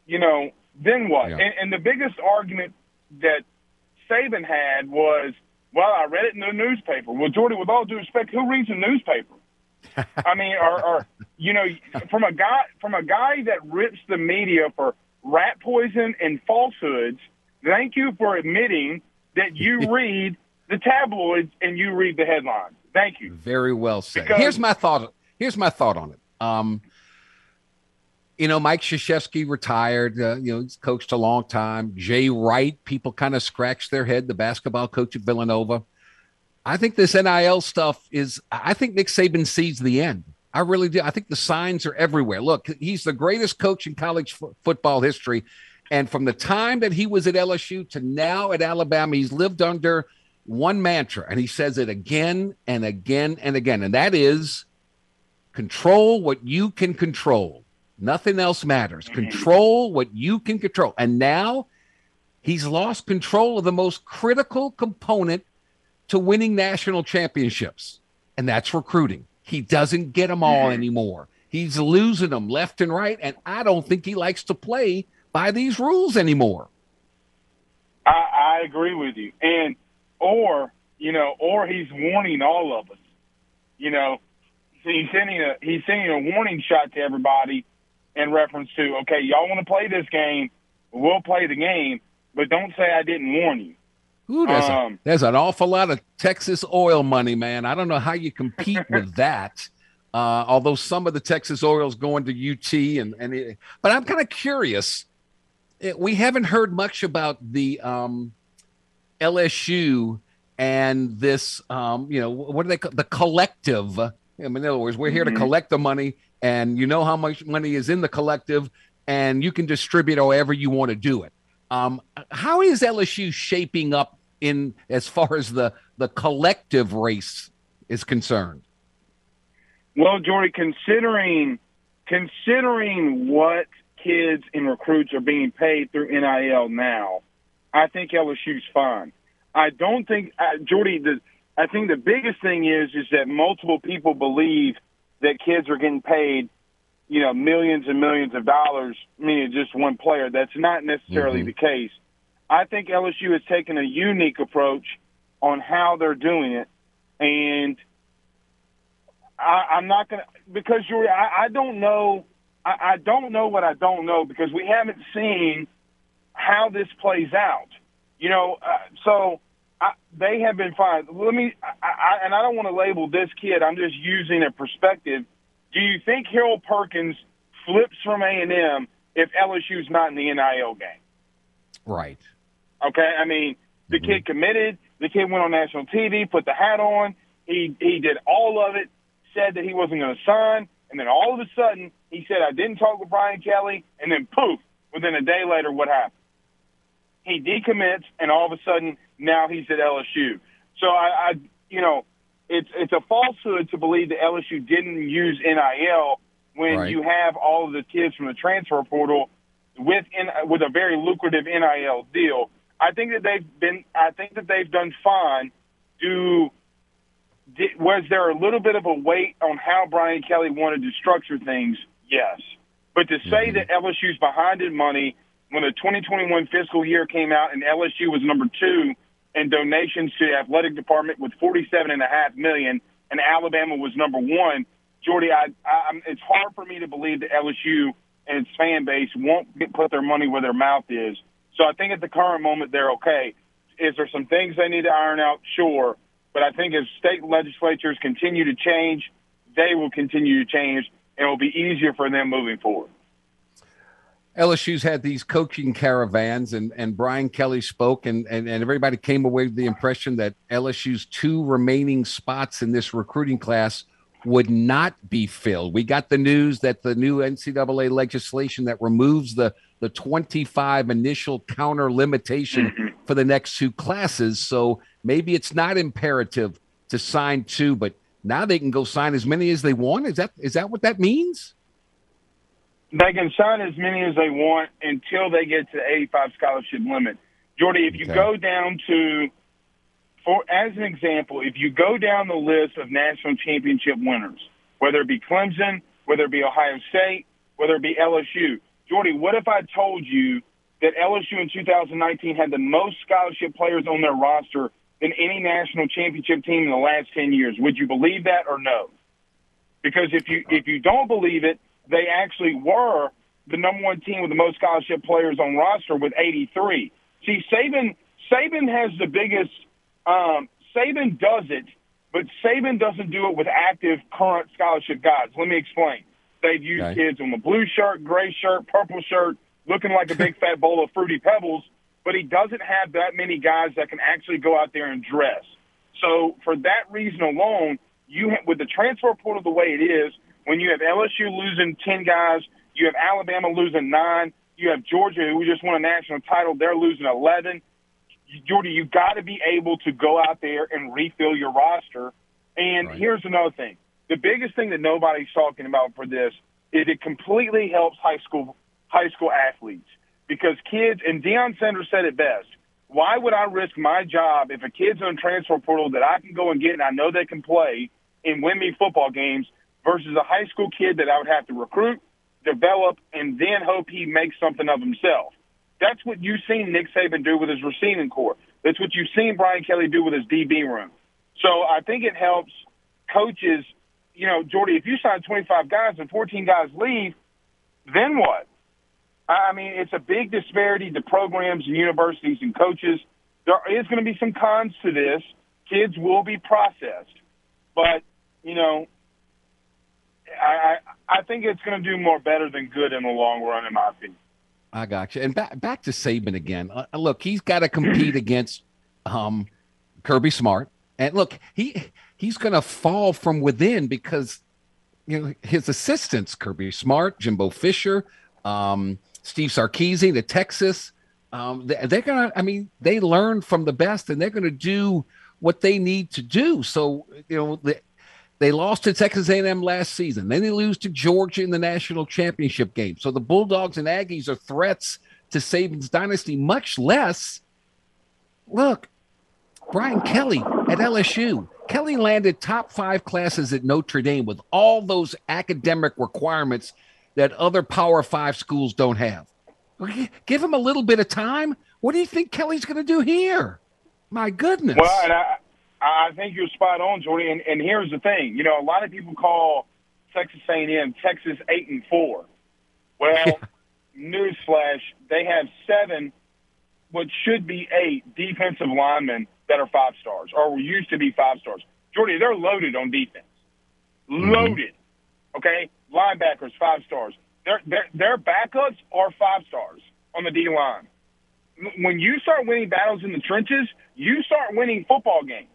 you know, then what? Yeah. And, and the biggest argument that Saban had was, well, I read it in the newspaper. Well, Jordy, with all due respect, who reads a newspaper? I mean, or, or you know, from a guy from a guy that rips the media for rat poison and falsehoods. Thank you for admitting that you read the tabloids and you read the headlines. Thank you. Very well said. Because- here's my thought. Here's my thought on it. Um, you know, Mike Krzyzewski retired. Uh, you know, he's coached a long time. Jay Wright, people kind of scratch their head. The basketball coach at Villanova. I think this NIL stuff is. I think Nick Saban sees the end. I really do. I think the signs are everywhere. Look, he's the greatest coach in college fo- football history, and from the time that he was at LSU to now at Alabama, he's lived under one mantra, and he says it again and again and again, and that is control what you can control. Nothing else matters. Mm-hmm. Control what you can control. And now he's lost control of the most critical component to winning national championships, and that's recruiting. He doesn't get them all mm-hmm. anymore. He's losing them left and right, and I don't think he likes to play by these rules anymore. I, I agree with you. And or you know, or he's warning all of us. You know, he's sending a he's sending a warning shot to everybody in reference to okay, y'all want to play this game, we'll play the game, but don't say I didn't warn you. Ooh, there's, Um, a, there's an awful lot of Texas oil money, man. I don't know how you compete with that. Uh, although some of the Texas oil's going to UT, and and it, but I'm kind of curious. It- we haven't heard much about the um, LSU and this. Um, you know, what do they call the collective? I mean, in other words, we're here to Mhm. collect the money, and you know how much money is in the collective, and you can distribute however you want to do it. Um, how is LSU shaping up in as far as the the collective race is concerned? Well, Jordy, considering considering what kids and recruits are being paid through NIL now, I think LSU's fine. I don't think uh, Jordy. The I think the biggest thing is is that multiple people believe that kids are getting paid, you know, millions and millions of dollars, meaning just one player. That's not necessarily Mhm. the case. I think LSU has taken a unique approach on how they're doing it, and I, I'm not going to because you're. I, I don't know. I, I don't know what I don't know because we haven't seen how this plays out. You know, uh, so I, they have been fine. Let me, I, I, and I don't want to label this kid. I'm just using a perspective. Do you think Harold Perkins flips from A and M if LSU's not in the NIL game? Right. Okay, I mean, the mm-hmm. kid committed. The kid went on national TV, put the hat on. He he did all of it. Said that he wasn't going to sign, and then all of a sudden he said, "I didn't talk with Brian Kelly," and then poof, within a day later, what happened? He decommits, and all of a sudden now he's at LSU. So I, I you know, it's it's a falsehood to believe that LSU didn't use NIL when Right. you have all of the kids from the transfer portal with in, with a very lucrative NIL deal. I think that they've been. I think that they've done fine. Do did, was there a little bit of a weight on how Brian Kelly wanted to structure things? Yes, but to say mm-hmm. that LSU's behind in money when the 2021 fiscal year came out and LSU was number two in donations to the athletic department with 47 and a half million, and Alabama was number one. Jordy, I, I, I'm- it's hard for me to believe that LSU and its fan base won't get, put their money where their mouth is. So I think at the current moment they're okay. Is there some things they need to iron out? Sure. But I think as state legislatures continue to change, they will continue to change, and it will be easier for them moving forward. LSU's had these coaching caravans, and, and Brian Kelly spoke, and, and, and everybody came away with the impression that LSU's two remaining spots in this recruiting class would not be filled. We got the news that the new NCAA legislation that removes the, the 25 initial counter limitation mm-hmm. for the next two classes. So maybe it's not imperative to sign two, but now they can go sign as many as they want. Is that is that what that means? They can sign as many as they want until they get to the 85 scholarship limit. Jordy, if you Okay. go down to, for as an example, if you go down the list of national championship winners, whether it be Clemson, whether it be Ohio State, whether it be LSU, Jordy, what if I told you that LSU in 2019 had the most scholarship players on their roster than any national championship team in the last 10 years? Would you believe that or no? Because if you if you don't believe it, they actually were the number one team with the most scholarship players on roster with 83. See, Saban Saban has the biggest. Um, Saban does it, but Saban doesn't do it with active current scholarship guys. Let me explain. They've used Okay. kids on the blue shirt, gray shirt, purple shirt, looking like a big fat bowl of fruity pebbles, but he doesn't have that many guys that can actually go out there and dress. So for that reason alone, you ha- with the transfer portal the way it is, when you have LSU losing ten guys, you have Alabama losing nine, you have Georgia who just won a national title, they're losing eleven. Jordy, you've got to be able to go out there and refill your roster. And Right. here's another thing: the biggest thing that nobody's talking about for this is it completely helps high school high school athletes because kids and Deion Sanders said it best. Why would I risk my job if a kid's on transfer portal that I can go and get and I know they can play and win me football games versus a high school kid that I would have to recruit, develop, and then hope he makes something of himself. That's what you've seen Nick Saban do with his receiving corps. That's what you've seen Brian Kelly do with his DB room. So I think it helps coaches. You know, Jordy, if you sign 25 guys and 14 guys leave, then what? I mean, it's a big disparity to programs and universities and coaches. There is going to be some cons to this. Kids will be processed, but you know, I I, I think it's going to do more better than good in the long run, in my opinion. I got you. And back back to Saban again. Uh, look, he's got to compete against um, Kirby Smart, and look, he he's going to fall from within because you know his assistants, Kirby Smart, Jimbo Fisher, um, Steve Sarkisian, the Texas. Um, they, they're gonna. I mean, they learn from the best, and they're going to do what they need to do. So you know, the, they lost to Texas A&M last season. Then they lose to Georgia in the national championship game. So the Bulldogs and Aggies are threats to Saban's dynasty, much less. Look, Brian Kelly at LSU. Kelly landed top five classes at Notre Dame with all those academic requirements that other Power Five schools don't have. Give him a little bit of time. What do you think Kelly's going to do here? My goodness. Well, and I, I think you're spot on, Jordy. And, and here's the thing: you know, a lot of people call Texas A&M Texas eight and four. Well, newsflash: they have seven, what should be eight defensive linemen that are five stars or used to be five stars. Jordy, they're loaded on defense. Mm-hmm. Loaded. Okay, linebackers five stars. Their their their backups are five stars on the D line when you start winning battles in the trenches, you start winning football games.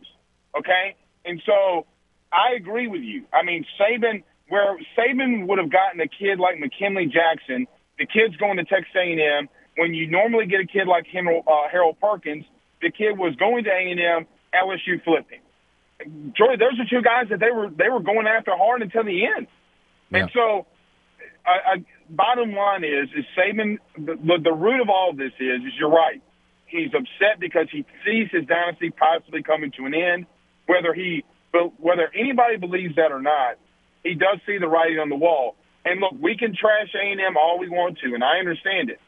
Okay, and so I agree with you. I mean, Saban, where Saban would have gotten a kid like McKinley Jackson, the kid's going to Texas A&M. When you normally get a kid like Harold, uh, Harold Perkins, the kid was going to A&M, LSU flipping. Jordy, those are two guys that they were they were going after hard until the end. And so, I, I, bottom line is, is Saban. The, the, the root of all of this is, is you're right. He's upset because he sees his dynasty possibly coming to an end. Whether he, whether anybody believes that or not, he does see the writing on the wall. And look, we can trash A and M all we want to, and I understand it.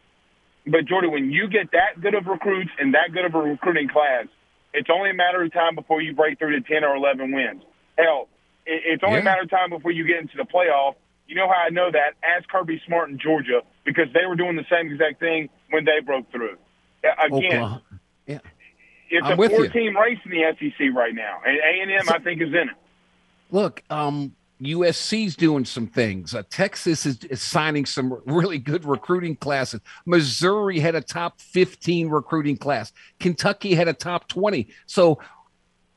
But Jordy, when you get that good of recruits and that good of a recruiting class, it's only a matter of time before you break through to ten or eleven wins. Hell, it's only Yeah. a matter of time before you get into the playoff. You know how I know that? Ask Kirby Smart in Georgia because they were doing the same exact thing when they broke through. Again, Oklahoma. Yeah. It's I'm a you. four-team race in the SEC right now, and A and M I think is in it. Look, um, USC's doing some things. Uh, Texas is, is signing some really good recruiting classes. Missouri had a top 15 recruiting class. Kentucky had a top 20. So,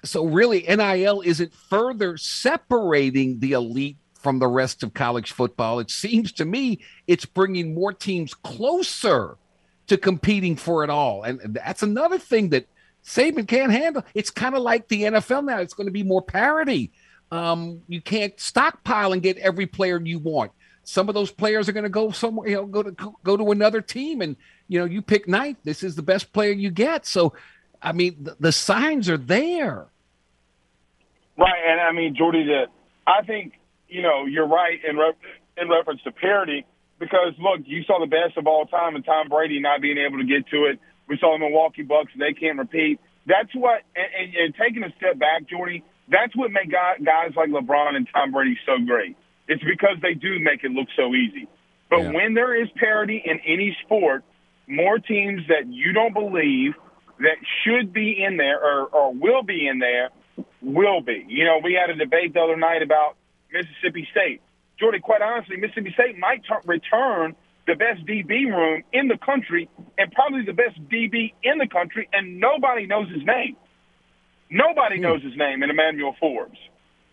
so really, NIL isn't further separating the elite from the rest of college football. It seems to me it's bringing more teams closer to competing for it all. And that's another thing that Saban can't handle. It's kind of like the NFL now. It's going to be more parity. Um, you can't stockpile and get every player you want. Some of those players are going to go somewhere, you know, go to go to another team, and you know, you pick ninth. This is the best player you get. So, I mean, the, the signs are there. Right, and I mean, Jordy, the I think you know you're right in re- in reference to parity because look, you saw the best of all time and Tom Brady not being able to get to it. We saw the Milwaukee Bucks; they can't repeat. That's what, and, and, and taking a step back, Jordy, that's what made guys, like LeBron and Tom Brady so great. It's because they do make it look so easy. But Yeah. when there is parity in any sport, more teams that you don't believe that should be in there or, or will be in there will be. You know, we had a debate the other night about Mississippi State. Jordy, quite honestly, Mississippi State might t- return the best DB room in the country and probably the best DB in the country, and nobody knows his name. Nobody knows his name in Emmanuel Forbes,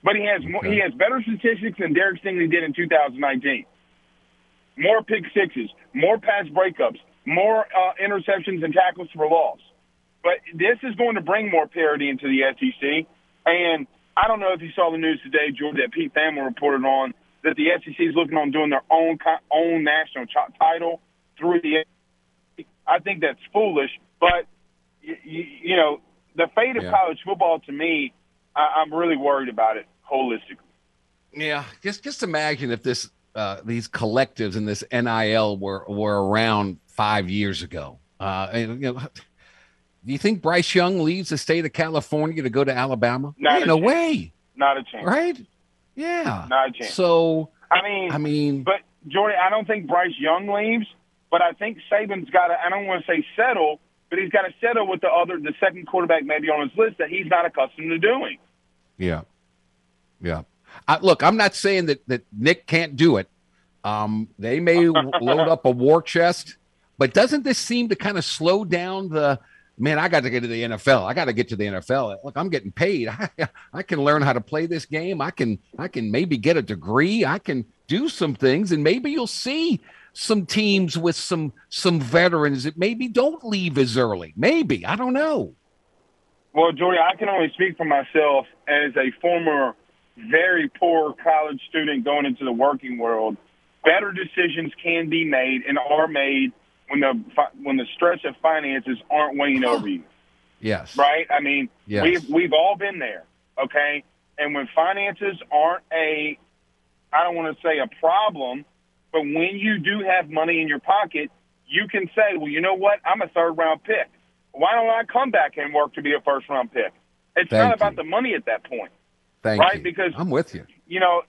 but he has more, he has better statistics than Derek Stingley did in 2019. More pick sixes, more pass breakups, more uh, interceptions and tackles for loss. But this is going to bring more parity into the SEC. And I don't know if you saw the news today, George, that Pete Thamel reported on that the SEC is looking on doing their own own national ch- title through the. SEC. I think that's foolish, but you, you know the fate of yeah. college football to me, I, I'm really worried about it holistically. Yeah, just just imagine if this uh, these collectives and this NIL were were around five years ago. Uh, and, you know, do you think Bryce Young leaves the state of California to go to Alabama? Not hey, no chance. way. Not a chance. Right? Yeah. Not a chance. So I mean, I mean, but Jordan, I don't think Bryce Young leaves, but I think Saban's got to. I don't want to say settle, but he's got to settle with the other, the second quarterback maybe on his list that he's not accustomed to doing. Yeah. Yeah. I, look, I'm not saying that that Nick can't do it. Um, they may load up a war chest, but doesn't this seem to kind of slow down the? Man, I got to get to the NFL. I got to get to the NFL. Look, I'm getting paid. I, I can learn how to play this game. I can I can maybe get a degree. I can do some things, and maybe you'll see some teams with some some veterans that maybe don't leave as early. Maybe I don't know. Well, Jordy, I can only speak for myself as a former very poor college student going into the working world, better decisions can be made and are made when the when the stress of finances aren't weighing over you. Yes. Right. I mean, yes. we've we've all been there. Okay. And when finances aren't a, I don't want to say a problem, but when you do have money in your pocket, you can say, well, you know what? I'm a third round pick. Why don't I come back and work to be a first round pick? It's Thank not about the money at that point. Thank right? you. Because I'm with you. You know,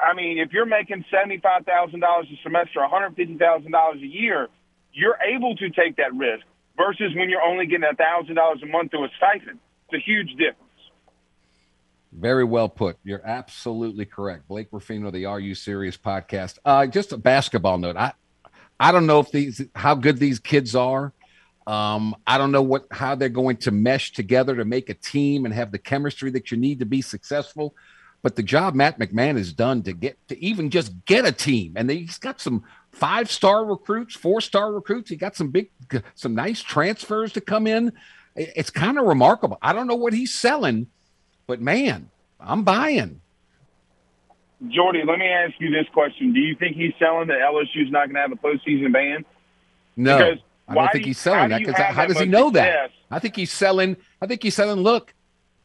I mean, if you're making seventy-five thousand dollars a semester, one hundred fifty thousand dollars a year, you're able to take that risk. Versus when you're only getting a thousand dollars a month through a stipend, it's a huge difference. Very well put. You're absolutely correct. Blake Ruffino, the Are You Serious podcast. Uh, just a basketball note. I I don't know if these how good these kids are. Um, I don't know what how they're going to mesh together to make a team and have the chemistry that you need to be successful. But the job Matt McMahon has done to get to even just get a team, and he's got some five star recruits, four star recruits. He got some big, some nice transfers to come in. It's kind of remarkable. I don't know what he's selling, but man, I'm buying. Jordy, let me ask you this question: Do you think he's selling that LSU's not going to have a postseason ban? No. Because I don't think he's selling that because how, does he know success? that? I think he's selling. I think he's selling. Look,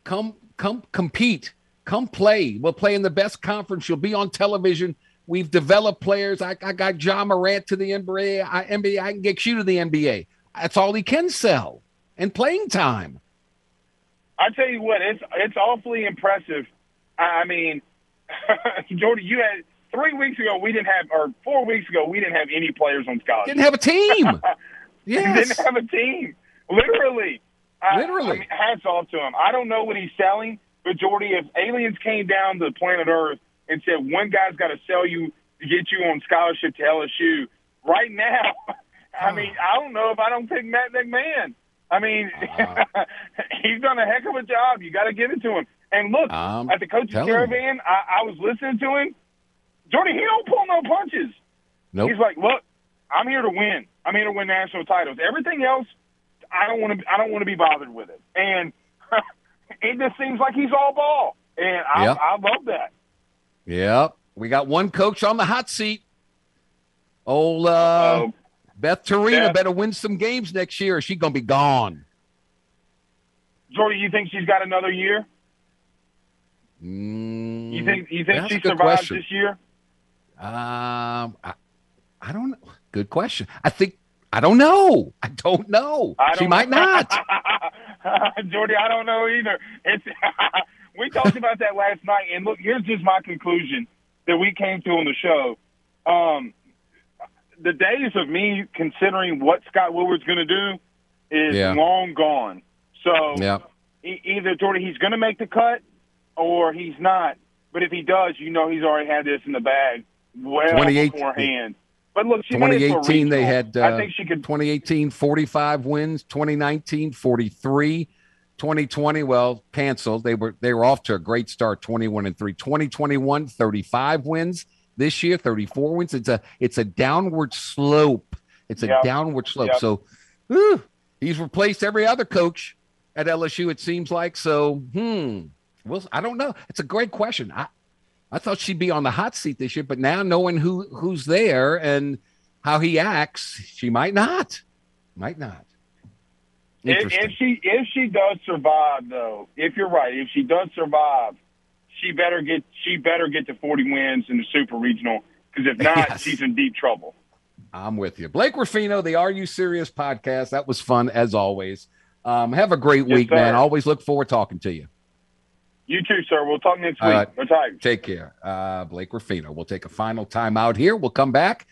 come, come, compete, come play. We'll play in the best conference. You'll be on television. We've developed players. I, I got John Morant to the NBA. I, NBA. I can get you to the NBA. That's all he can sell and playing time. I tell you what, it's it's awfully impressive. I mean, Jordy, you had three weeks ago we didn't have, or four weeks ago we didn't have any players on scholarship. Didn't have a team. Yes. Didn't have a team. Literally. Literally. I, I mean, hats off to him. I don't know what he's selling, but Jordy, if aliens came down to planet Earth and said one guy's got to sell you to get you on scholarship to LSU, right now, I mean, I don't know if I don't pick Matt McMahon. I mean, uh, he's done a heck of a job. You got to give it to him. And look, um, at the coach's caravan, I, I was listening to him. Jordy, he don't pull no punches. Nope. He's like, look, I'm here to win. I'm here to win national titles. Everything else, I don't want to. I don't want to be bothered with it. And it just seems like he's all ball, and I, Yep. I love that. Yep. We got one coach on the hot seat. Old uh. Beth Torina better win some games next year, or she's gonna be gone. Jordy, you think she's got another year? Mm, You think you think she survives question. this year? Um, I, I don't know. Good question. I think I don't know. I don't know. I she don't might know. not. Jordy, I don't know either. It's we talked about that last night, and look, here's just my conclusion that we came to on the show. Um, the days of me considering what Scott Woodward's going to do is Yeah. long gone. So yeah. e- either Jordy, he's going to make the cut, or he's not. But if he does, you know he's already had this in the bag well beforehand. But look, she made it to a 2018 they had uh, I think she could 2018 45 wins 2019 43 2020 well canceled they were they were off to a great start 21 and 3 2021 35 wins this year 34 wins it's a it's a downward slope it's a Yep. downward slope Yep. so whew, he's replaced every other coach at LSU, it seems like. So, hmm. Well, I don't know. It's a great question. I, I thought she'd be on the hot seat this year, but now knowing who who's there and how he acts, she might not. Might not. If, if she if she does survive, though, if you're right, if she does survive, she better get she better get to 40 wins in the super regional because if not, yes. she's in deep trouble. I'm with you, Blake Ruffino, the Are You Serious podcast. That was fun as always. Um, have a great yes, week, sir. man. Always look forward talking to you. You too, sir. We'll talk next week. Uh, Take care. Uh, Blake Ruffino. We'll take a final time out here. We'll come back.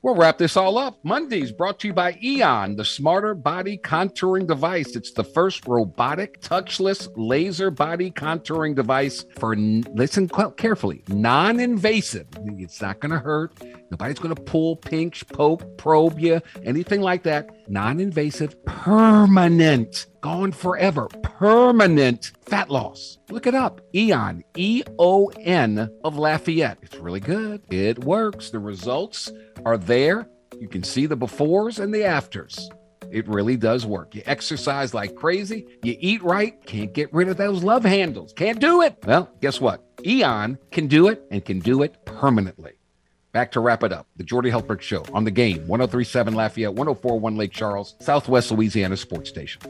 We'll wrap this all up. Mondays brought to you by Eon, the smarter body contouring device. It's the first robotic, touchless laser body contouring device for, listen carefully, non invasive. It's not going to hurt. Nobody's going to pull, pinch, poke, probe you, anything like that. Non invasive, permanent, gone forever, permanent fat loss. Look it up. Eon, E O N of Lafayette. It's really good. It works. The results are there. You can see the befores and the afters. It really does work. You exercise like crazy, you eat right, can't get rid of those love handles. Can't do it. Well, guess what? Eon can do it and can do it permanently. Back to wrap it up. The Jordy Hultberg Show on the game 1037 Lafayette, 1041 Lake Charles, Southwest Louisiana Sports Station.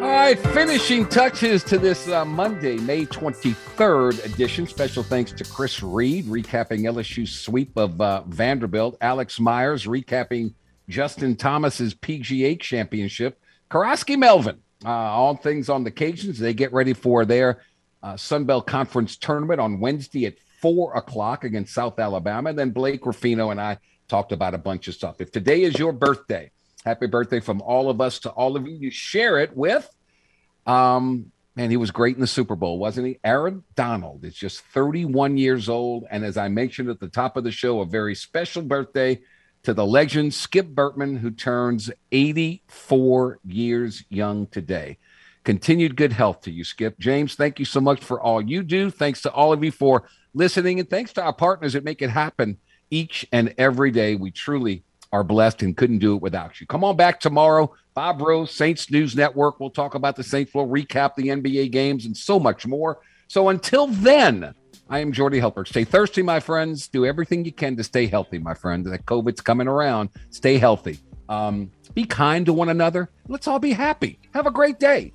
All right, finishing touches to this uh, Monday, May 23rd edition. Special thanks to Chris Reed, recapping LSU's sweep of uh, Vanderbilt. Alex Myers, recapping Justin Thomas's PGA championship. Karaski Melvin, uh, all things on the Cajuns. They get ready for their uh, Sun Belt Conference tournament on Wednesday at four o'clock against South Alabama. And then Blake Ruffino and I talked about a bunch of stuff. If today is your birthday, happy birthday from all of us to all of you. You share it with, um, man, he was great in the Super Bowl, wasn't he? Aaron Donald is just 31 years old. And as I mentioned at the top of the show, a very special birthday to the legend Skip Bertman, who turns 84 years young today. Continued good health to you, Skip. James, thank you so much for all you do. Thanks to all of you for listening. And thanks to our partners that make it happen each and every day. We truly are blessed and couldn't do it without you. Come on back tomorrow. Bob Rose, Saints News Network. We'll talk about the Saints. We'll recap the NBA games and so much more. So until then, I am Jordy Hultberg. Stay thirsty, my friends. Do everything you can to stay healthy, my friend. That COVID's coming around. Stay healthy. Um, be kind to one another. Let's all be happy. Have a great day.